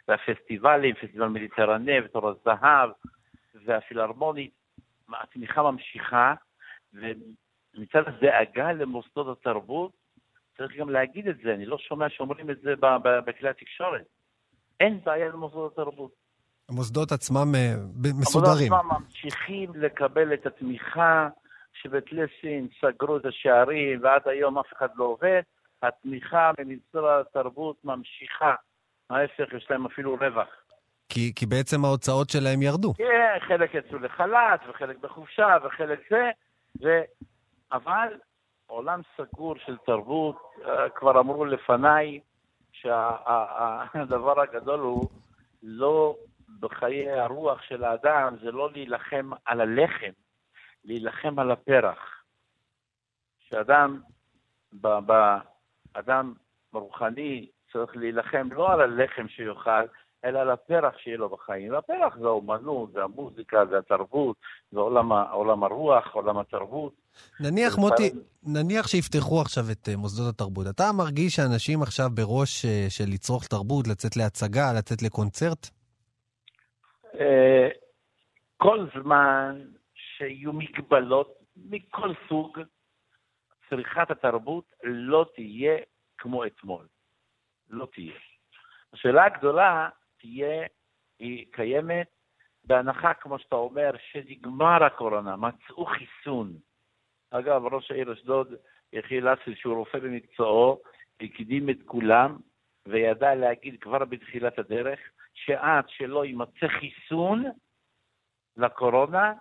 והפסטיבלים, פסטיבל מדיטרנה ותור הזהב והפילהרמונית, התמיכה ממשיכה, ומצד הדאגה למוסדות התרבות, צריך גם להגיד את זה, אני לא שומע שאומרים את זה בכלי התקשורת. אין בעיה למוסדות התרבות. המוסדות עצמם אה, מסודרים. המוסדות עצמם ממשיכים לקבל את התמיכה שבית-לסין סגרו את השערים ועד היום אף אחד לא עובד, התמיכה במשרד התרבות ממשיכה. ההפך, יש להם אפילו רווח. כי, כי בעצם ההוצאות שלהם ירדו. כן, חלק יצאו לחל"ת, וחלק בחופשה, וחלק זה, ו... אבל עולם סגור של תרבות, אה, כבר אמרו לפניי שהדבר הגדול הוא לא בחיי הרוח של האדם, זה לא להילחם על הלחם, להילחם על הפרח. שאדם, אדם רוחני צריך להילחם לא על הלחם שיאכל, אלא על הפרח שיהיה לו בחיים. והפרח זה האומנות, זה המוזיקה, זה התרבות, זה עולם, עולם הרוח, עולם התרבות. נניח, מוטי, נניח שיפתחו עכשיו את אה, מוסדות התרבות. אתה מרגיש שאנשים עכשיו בראש אה, של לצרוך תרבות, לצאת להצגה, לצאת לקונצרט? אה, כל זמן שיהיו מגבלות מכל סוג, צריכת התרבות לא תהיה כמו אתמול. לא תהיה. השאלה הגדולה תהיה, היא קיימת בהנחה, כמו שאתה אומר, שנגמר הקורונה, מצאו חיסון. אגב, ראש העיר אשדוד, יחיאל אסל, שהוא רופא במקצועו, הקדים את כולם, וידע להגיד כבר בתחילת הדרך, שעד שלא יימצא חיסון לקורונה,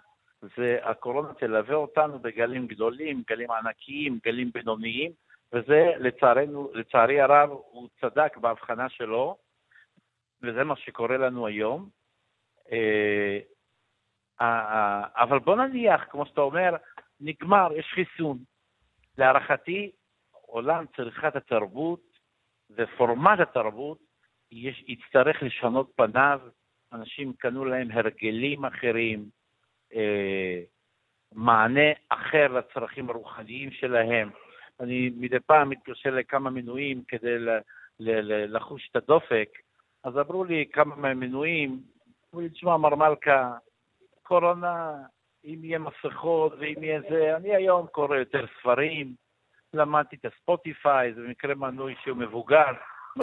והקורונה תלווה אותנו בגלים גדולים, גלים ענקיים, גלים בינוניים, וזה לצערנו, לצערי הרב, הוא צדק בהבחנה שלו, וזה מה שקורה לנו היום. אה, אבל בוא נניח, כמו שאתה אומר, נגמר, יש חיסון. להערכתי, עולם צריכת התרבות ופורמט התרבות יש, יצטרך לשנות פניו, אנשים קנו להם הרגלים אחרים, אה, מענה אחר לצרכים הרוחניים שלהם. אני מדי פעם מתקשר לכמה מינויים כדי ל, ל, ל, לחוש את הדופק, אז אמרו לי כמה מהמנויים, אמרו לי, תשמע, מר מלכה, קורונה, אם יהיה מסכות ואם יהיה זה, אני היום קורא יותר ספרים, למדתי את הספוטיפיי, זה במקרה מנוי שהוא מבוגר,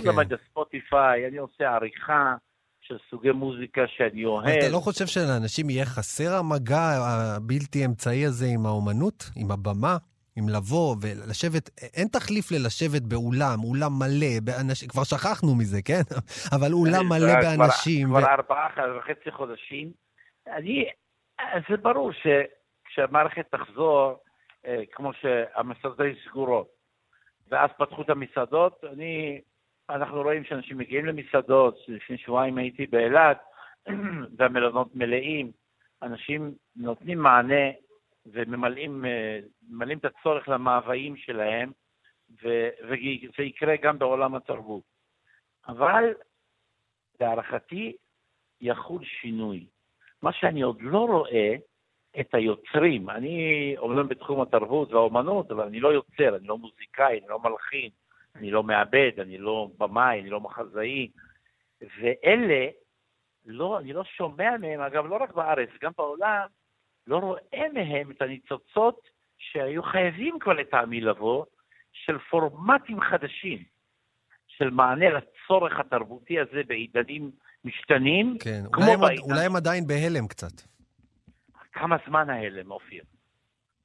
כן. למדתי את הספוטיפיי, אני עושה עריכה של סוגי מוזיקה שאני אוהב. אתה לא חושב שלאנשים יהיה חסר המגע הבלתי אמצעי הזה עם האומנות, עם הבמה? עם לבוא ולשבת, אין תחליף ללשבת באולם, אולם מלא באנשים, כבר שכחנו מזה, כן? אבל אולם מלא באנשים. כבר, ו... כבר ארבעה וחצי חודשים. אני, זה ברור שכשהמערכת תחזור, אה, כמו שהמסעדות היו סגורות, ואז פתחו את המסעדות, אני, אנחנו רואים שאנשים מגיעים למסעדות, לפני שבועיים הייתי באילת, והמלונות מלאים, אנשים נותנים מענה וממלאים ממלאים את הצורך למאוויים שלהם, וזה יקרה גם בעולם התרבות. אבל להערכתי יחול שינוי. מה שאני עוד לא רואה, את היוצרים, אני אומנם בתחום התרבות והאומנות, אבל אני לא יוצר, אני לא מוזיקאי, אני לא מלחין, אני לא מעבד, אני לא במאי, אני לא מחזאי, ואלה, לא, אני לא שומע מהם, אגב, לא רק בארץ, גם בעולם, לא רואה מהם את הניצוצות שהיו חייבים כבר לטעמי לבוא, של פורמטים חדשים, של מענה לצורך התרבותי הזה בעידנים משתנים. כן, אולי הם, בעידן... אולי הם עדיין בהלם קצת. כמה זמן ההלם, אופיר?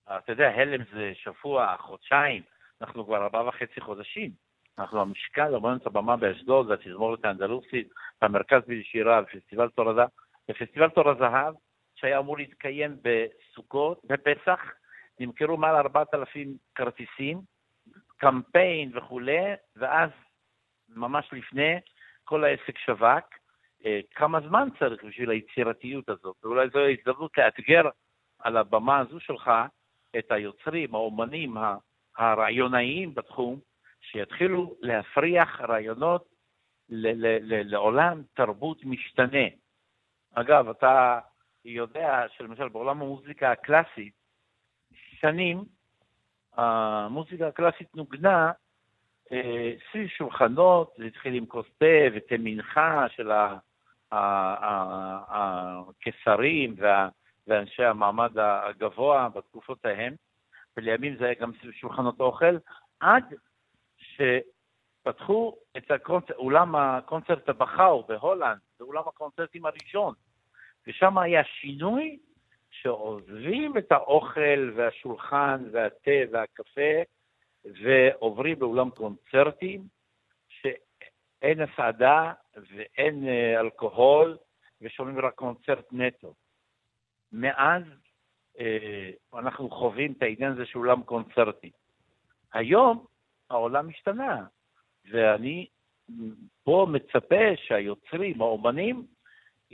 אתה יודע, הלם זה שבוע, חודשיים, אנחנו כבר ארבעה וחצי חודשים. אנחנו המשקל, אמרנו את הבמה באשדוד, והתזמורת האנדלוסית, והמרכז בשירה, ופסטיבל תור הזהב. ופסטיבל תור הזהב שהיה אמור להתקיים בסוכות, בפסח, נמכרו מעל 4,000 כרטיסים, קמפיין וכולי, ואז ממש לפני כל העסק שווק. אה, כמה זמן צריך בשביל היצירתיות הזאת? ואולי זו הזדמנות לאתגר על הבמה הזו שלך את היוצרים, האומנים, הרעיונאיים בתחום, שיתחילו להפריח רעיונות לעולם תרבות משתנה. אגב, אתה יודע שלמשל בעולם המוזיקה הקלאסית, שנים המוזיקה הקלאסית נוגנה אה, סביב שולחנות, זה התחיל עם כוס תה ותה מנחה של הקיסרים ואנשי המעמד הגבוה בתקופות ההם, ולימים זה היה גם סביב שולחנות אוכל, עד שפתחו את הקונצרט, אולם הקונצרט הבכאו בהולנד, זה אולם הקונצרטים הראשון, ושם היה שינוי שעוזבים את האוכל והשולחן והתה והקפה ועוברים לאולם קונצרטים, שאין הסעדה ואין אה, אלכוהול ושומעים רק קונצרט נטו. מאז אה, אנחנו חווים את העניין הזה של אולם קונצרטי. היום העולם השתנה, ואני פה מצפה שהיוצרים, האומנים,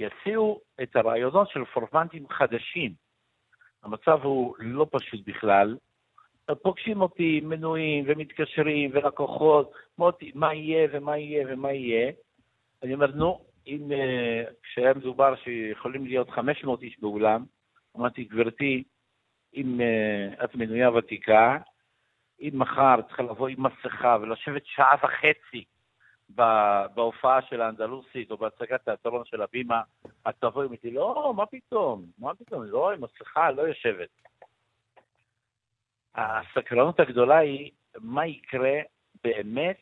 יציעו את הרעיונות של פורמנטים חדשים. המצב הוא לא פשוט בכלל. פוגשים אותי מנויים ומתקשרים ולקוחות, מוטי, מה יהיה ומה יהיה ומה יהיה. אני אומר, נו, אם uh, כשהיה מדובר שיכולים להיות 500 איש באולם, אמרתי, גברתי, אם uh, את מנויה ותיקה, אם מחר צריכה לבוא עם מסכה ולשבת שעה וחצי בהופעה של האנדלוסית או בהצגת תיאטרון של הבימה, את תבואי ואומרתי, לא, מה פתאום, מה פתאום, לא, עם מסכה לא יושבת. הסקרנות הגדולה היא מה יקרה באמת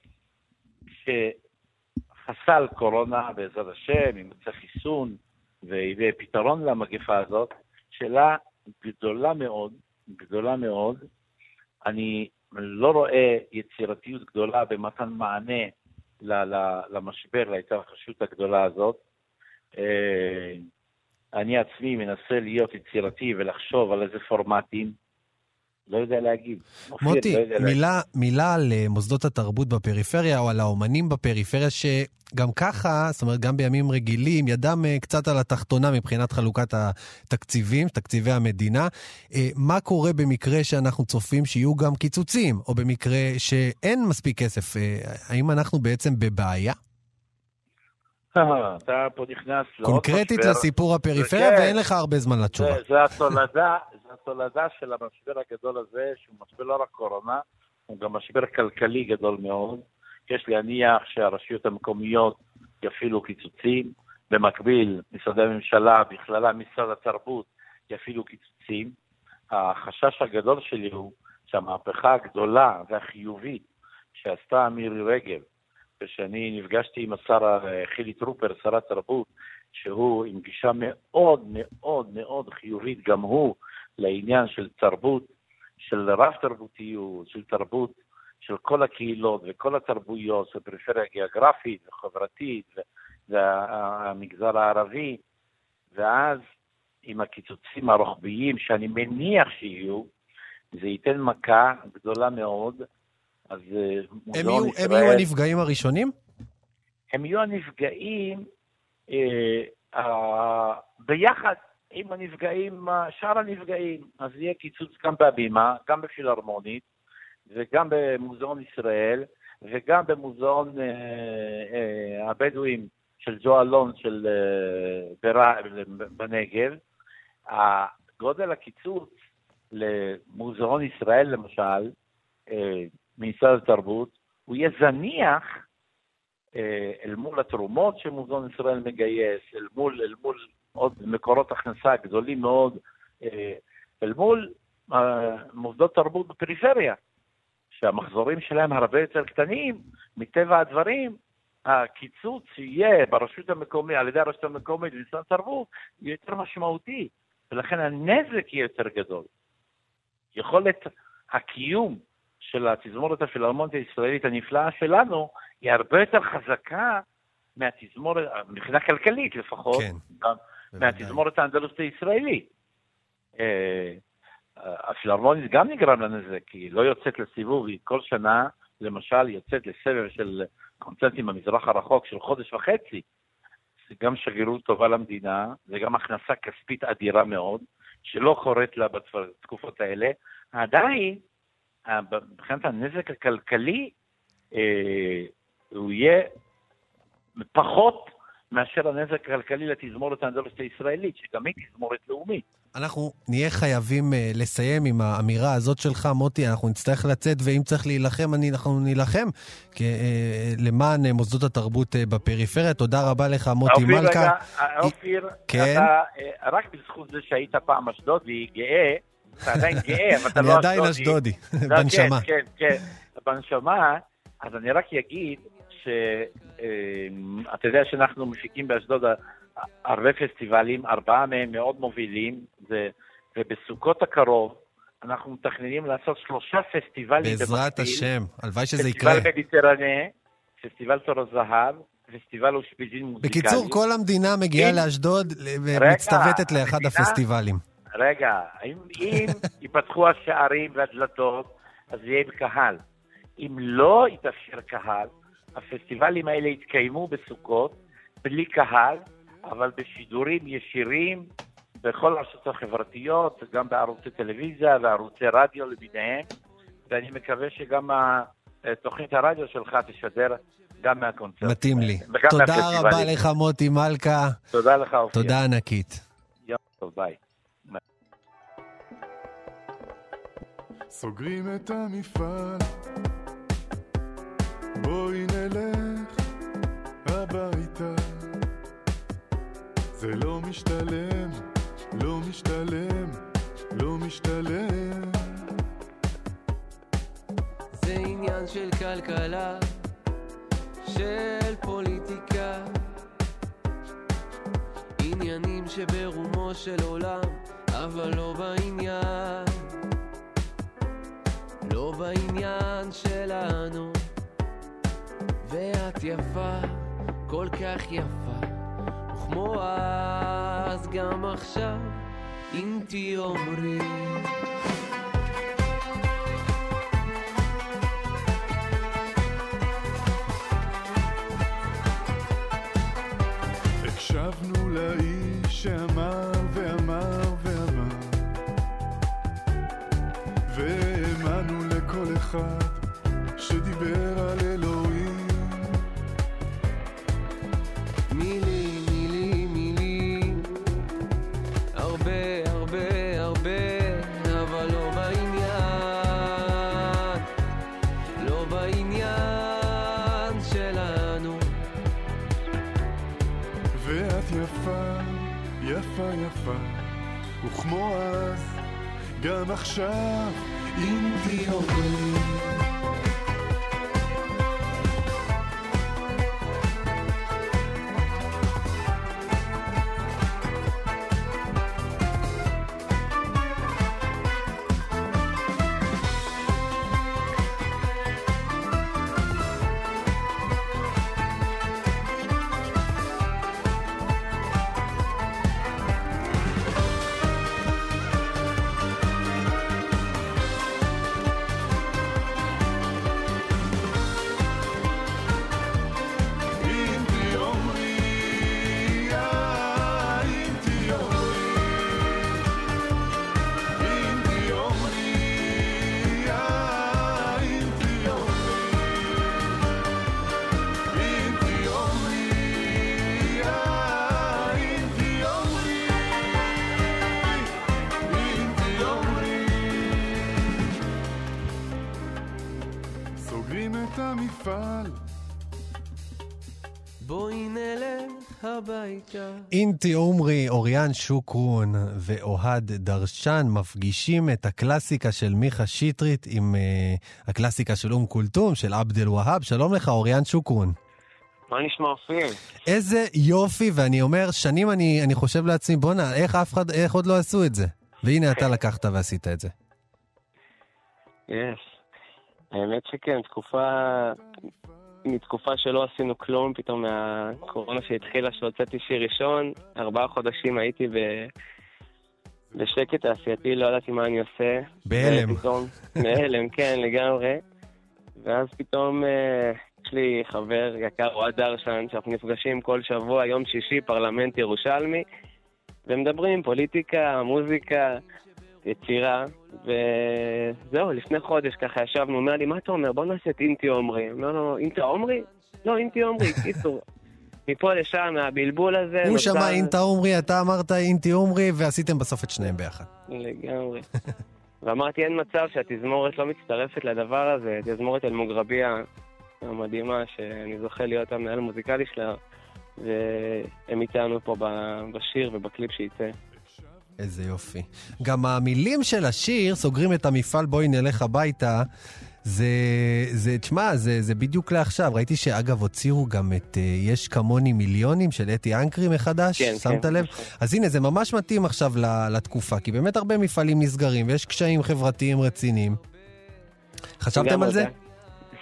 כשחסל קורונה, בעזרת השם, אם ימצא חיסון ויהיה פתרון למגפה הזאת, שאלה גדולה מאוד, גדולה מאוד. אני לא רואה יצירתיות גדולה במתן מענה למשבר, להתרחשות הגדולה הזאת. אה, אני עצמי מנסה להיות יצירתי ולחשוב על איזה פורמטים. לא יודע להגיד. מוטי, לא יודע מילה, להגיד. מילה על אה, מוסדות התרבות בפריפריה או על האומנים בפריפריה, שגם ככה, זאת אומרת, גם בימים רגילים, ידם אה, קצת על התחתונה מבחינת חלוקת התקציבים, תקציבי המדינה. אה, מה קורה במקרה שאנחנו צופים שיהיו גם קיצוצים, או במקרה שאין מספיק כסף? האם אנחנו בעצם בבעיה? אתה פה נכנס קונקרטית לסיפור הפריפריה, ואין לך הרבה זמן לתשובה. זה התולדה, התולדה של המשבר הגדול הזה, שהוא משבר לא רק קורונה, הוא גם משבר כלכלי גדול מאוד. יש להניח שהרשויות המקומיות יפעילו קיצוצים, במקביל משרדי הממשלה, בכללה משרד התרבות, יפעילו קיצוצים. החשש הגדול שלי הוא שהמהפכה הגדולה והחיובית שעשתה מירי רגב, כשאני נפגשתי עם השר חילי טרופר, שר התרבות, שהוא עם גישה מאוד מאוד מאוד חיובית, גם הוא, לעניין של תרבות, של רב-תרבותיות, של תרבות של כל הקהילות וכל התרבויות, של פריפריה גיאוגרפית וחברתית והמגזר הערבי, ואז עם הקיצוצים הרוחביים שאני מניח שיהיו, זה ייתן מכה גדולה מאוד. אז אה, הם יהיו, ישראל... הם יהיו הנפגעים הראשונים? הם יהיו הנפגעים אה, אה, ביחד עם הנפגעים, שאר הנפגעים. אז יהיה קיצוץ גם בהבימה, גם בפילהרמונית, וגם במוזיאון ישראל, וגם במוזיאון אה, אה, הבדואים של ג'ו אלון של אה, ברע, בנגב. גודל הקיצוץ למוזיאון ישראל, למשל, אה, ממשרד התרבות, הוא יהיה זניח אה, אל מול התרומות שמוזיאון ישראל מגייס, אל מול, אל מול עוד מקורות הכנסה גדולים מאוד אה, אל מול אה, מוסדות תרבות בפריפריה, שהמחזורים שלהם הרבה יותר קטנים, מטבע הדברים, הקיצוץ יהיה ברשות המקומית, על ידי הרשות המקומית במשרד התרבות, יהיה יותר משמעותי, ולכן הנזק יהיה יותר גדול. יכולת הקיום של התזמורת הפילהרמונית הישראלית הנפלאה שלנו היא הרבה יותר חזקה מהתזמורת, מבחינה כלכלית לפחות, כן. גם מהתזמורת האנדלוסית הישראלית. אה, הפילהרמונית גם נגרם לנזק, כי היא לא יוצאת לסיבוב, היא כל שנה, למשל, יוצאת לסבב של קונצרטים במזרח הרחוק של חודש וחצי. זה גם שגרירות טובה למדינה, זה גם הכנסה כספית אדירה מאוד, שלא קורית לה בתקופות האלה. עדיין, מבחינת הנזק הכלכלי, אה, הוא יהיה פחות מאשר הנזק הכלכלי לתזמורת האנדלוסית הישראלית, שגם היא תזמורת לאומית. אנחנו נהיה חייבים uh, לסיים עם האמירה הזאת שלך, מוטי, אנחנו נצטרך לצאת, ואם צריך להילחם, אני, אנחנו נילחם למען מוסדות התרבות בפריפריה. תודה רבה לך, מוטי אופיר, מלכה. רגע, אופיר, כן? אתה, רק בזכות זה שהיית פעם אשדודי, גאה, אתה עדיין גאה, אבל אתה לא אשדודי. אני עדיין אשדודי, בנשמה. כן, כן, כן, בנשמה. אז אני רק אגיד שאתה יודע שאנחנו מפיקים באשדוד הרבה פסטיבלים, ארבעה מהם מאוד מובילים, ובסוכות הקרוב אנחנו מתכננים לעשות שלושה פסטיבלים בעזרת השם, הלוואי שזה יקרה. פסטיבל מדיטרנה, פסטיבל תור הזהב, פסטיבל אושפיזין מוזיקלי. בקיצור, כל המדינה מגיעה לאשדוד ומצטוותת לאחד הפסטיבלים. רגע, אם, אם ייפתחו השערים והדלתות, אז יהיה קהל. אם לא יתאפשר קהל, הפסטיבלים האלה יתקיימו בסוכות, בלי קהל, אבל בשידורים ישירים בכל הרשתות החברתיות, גם בערוצי טלוויזיה וערוצי רדיו למיניהם, ואני מקווה שגם תוכנית הרדיו שלך תשדר גם מהקונצרט. מתאים לי. תודה רבה לך, מוטי מלכה. תודה לך, אופיר. תודה ענקית. יום טוב, ביי. סוגרים את המפעל, בואי נלך הביתה. זה לא משתלם, לא משתלם, לא משתלם. זה עניין של כלכלה, של פוליטיקה, עניינים שברומו של עולם, אבל לא בעניין. לא בעניין שלנו. ואת יפה, כל כך יפה, וכמו אז גם עכשיו, אם תהיי אומרי. וכמו אז, גם עכשיו, אם תהיי המפעל בואי נלך הביתה אינטי עומרי, אוריאן שוקרון ואוהד דרשן מפגישים את הקלאסיקה של מיכה שטרית עם uh, הקלאסיקה של אום כולתום, של עבד אל-והאב. שלום לך, אוריאן שוקרון. מה נשמע אופיר? איזה יופי, ואני אומר, שנים אני, אני חושב לעצמי, בואנה, איך אף אחד, איך עוד לא עשו את זה? והנה אתה לקחת ועשית את זה. Yes. האמת שכן, תקופה... מתקופה שלא עשינו כלום, פתאום מהקורונה שהתחילה, שהוצאתי שיר ראשון, ארבעה חודשים הייתי ב... בשקט תעשייתי, לא ידעתי מה אני עושה. בהלם. ופתאום, בהלם, כן, לגמרי. ואז פתאום אה, יש לי חבר יקר, אוהד דרשן, שאנחנו נפגשים כל שבוע, יום שישי, פרלמנט ירושלמי, ומדברים פוליטיקה, מוזיקה, יצירה, וזהו, לפני חודש ככה ישבנו, אומר לי, מה אתה אומר? בוא נעשה את אינטי עומרי. אומר לו, אינטי עומרי? לא, אינטי עומרי, קיצור. מפה לשם, מהבלבול הזה. הוא נוצר- שמע אינטה עומרי, אתה אמרת אינטי עומרי, ועשיתם בסוף את שניהם ביחד. לגמרי. ואמרתי, אין מצב שהתזמורת לא מצטרפת לדבר הזה, תזמורת אל-מוגרביה המדהימה, שאני זוכה להיות המנהל המוזיקלי שלה, והם איתנו פה בשיר ובקליפ שייצא. איזה יופי. גם המילים של השיר, סוגרים את המפעל, בואי נלך הביתה, זה, זה, תשמע, זה, זה בדיוק לעכשיו. ראיתי שאגב הוציאו גם את אה, יש כמוני מיליונים של אתי אנקרי מחדש, כן, שמת כן, לב? נכון. אז הנה, זה ממש מתאים עכשיו ל- לתקופה, כי באמת הרבה מפעלים נסגרים ויש קשיים חברתיים רציניים. חשבתם על זה?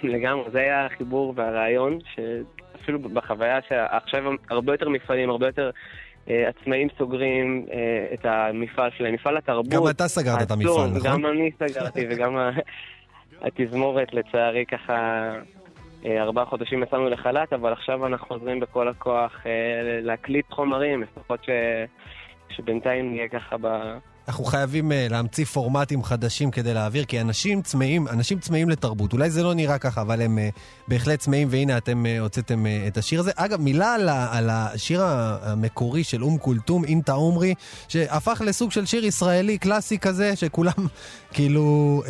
לגמרי, זה היה החיבור והרעיון, שאפילו בחוויה שעכשיו הרבה יותר מפעלים, הרבה יותר עצמאים סוגרים אה, את המפעל שלהם, מפעל התרבות. גם אתה סגרת את המפעל, נכון? גם אני סגרתי וגם התזמורת, לצערי, ככה אה, ארבעה חודשים יצאנו לחל"ת, אבל עכשיו אנחנו חוזרים בכל הכוח אה, להקליט חומרים, לפחות ש... שבינתיים נהיה ככה ב... אנחנו חייבים uh, להמציא פורמטים חדשים כדי להעביר, כי אנשים צמאים, אנשים צמאים לתרבות. אולי זה לא נראה ככה, אבל הם uh, בהחלט צמאים, והנה אתם uh, הוצאתם את השיר הזה. אגב, מילה על, על השיר המקורי של אום כולתום, אינטה עומרי, שהפך לסוג של שיר ישראלי קלאסי כזה, שכולם כאילו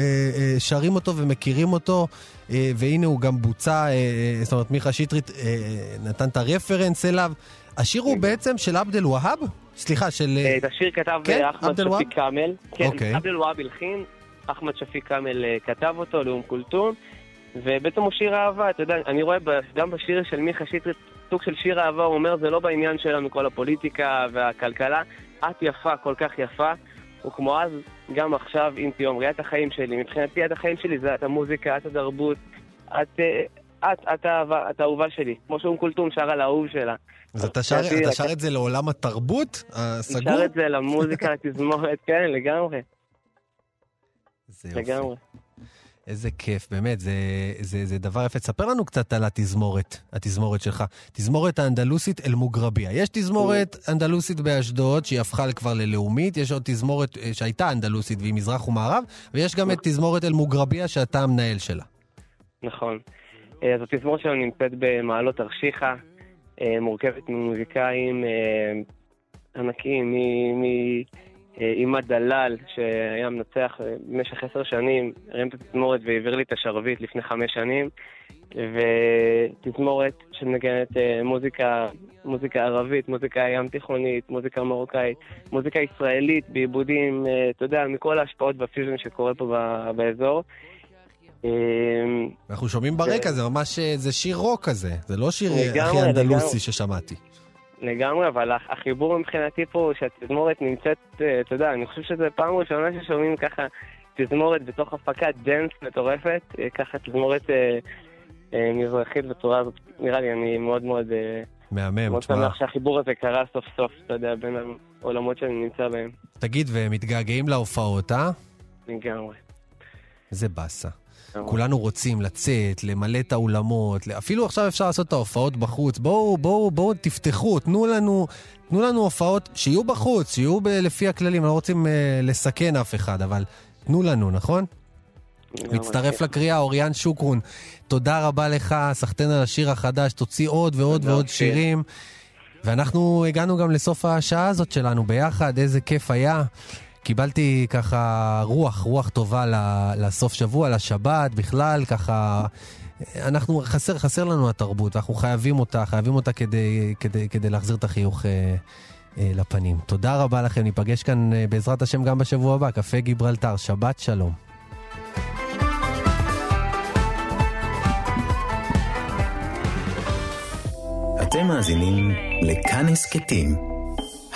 שרים אותו ומכירים אותו. והנה הוא גם בוצע, זאת אומרת, מיכה שטרית נתן את הרפרנס אליו. השיר הוא בעצם של עבד אל-והאב? סליחה, של... אה, את השיר כתב כן? אה, אחמד? שפיק כאמל. כן, אוקיי. עבד אל-והאב הלחין, אחמד שפיק כאמל אה, כתב אותו לאום כולתום, ובעצם הוא שיר אהבה, אתה יודע, אני רואה גם בשיר של מיכה שטרית סוג של שיר אהבה, הוא אומר, זה לא בעניין שלנו כל הפוליטיקה והכלכלה, את יפה, כל כך יפה. וכמו אז, גם עכשיו, אם תהיום, ראיית החיים שלי, מבחינתי את החיים שלי זה את המוזיקה, את התרבות, את, את, את את האהובה שלי. כמו שאום כולתום שר על האהוב שלה. אז אתה שר, אתה שר את זה לעולם התרבות הסגור? שר את זה למוזיקה, לתזמורת, כן, לגמרי. זה יופי. לגמרי. איזה כיף, באמת, זה, זה, זה דבר יפה. תספר לנו קצת על התזמורת, התזמורת שלך. תזמורת האנדלוסית אל-מוגרביה. יש תזמורת אנדלוסית באשדוד, שהיא הפכה כבר ללאומית, יש עוד תזמורת אה, שהייתה אנדלוסית והיא מזרח ומערב, ויש גם את תזמורת אל-מוגרביה שאתה המנהל שלה. נכון. אה, אז התזמורת שלנו נמצאת במעלות תרשיחא, אה, מורכבת ממוזיקאים אה, ענקיים, מ- מ- אה, עימאד דלל, שהיה מנצח אה, במשך עשר שנים, הרים את התזמורת והעביר לי את השרביט לפני חמש שנים, ותזמורת שמנגנת אה, מוזיקה, מוזיקה ערבית, מוזיקה ים תיכונית, מוזיקה מרוקאית, מוזיקה ישראלית בעיבודים, אה, אתה יודע, מכל ההשפעות והפיוז'ן שקורה פה באזור. אה, אנחנו שומעים ברקע, זה ממש, אה, זה שיר רוק כזה. זה לא שיר אה, הכי אנדלוסי לגמרי. ששמעתי. לגמרי, אבל הח- החיבור מבחינתי פה שהתזמורת נמצאת, אה, אתה יודע, אני חושב שזו פעם ראשונה ששומעים ככה תזמורת בתוך הפקת dance מטורפת, אה, ככה תזמורת אה, אה, מזרחית בצורה הזאת, נראה לי, אני מאוד מאוד, אה, מהמם, מאוד תשמע. שמח שהחיבור הזה קרה סוף סוף, אתה יודע, בין העולמות שאני נמצא בהם. תגיד, ומתגעגעים להופעות, אה? לגמרי. זה באסה. כולנו רוצים לצאת, למלא את האולמות, אפילו עכשיו אפשר לעשות את ההופעות בחוץ. בואו, בואו, בואו תפתחו, תנו לנו, תנו לנו הופעות שיהיו בחוץ, שיהיו ב- לפי הכללים, לא רוצים אה, לסכן אף אחד, אבל תנו לנו, נכון? מצטרף לקריאה, אוריאן שוקרון. תודה רבה לך, סחטיין על השיר החדש, תוציא עוד ועוד ועוד אופיר. שירים. ואנחנו הגענו גם לסוף השעה הזאת שלנו ביחד, איזה כיף היה. קיבלתי ככה רוח, רוח טובה לסוף שבוע, לשבת, בכלל, ככה... אנחנו, חסר, חסר לנו התרבות, ואנחנו חייבים אותה, חייבים אותה כדי, כדי, כדי להחזיר את החיוך אה, אה, לפנים. תודה רבה לכם, ניפגש כאן אה, בעזרת השם גם בשבוע הבא, קפה גיברלטר, שבת שלום. אתם מאזינים לכאן הסכתים,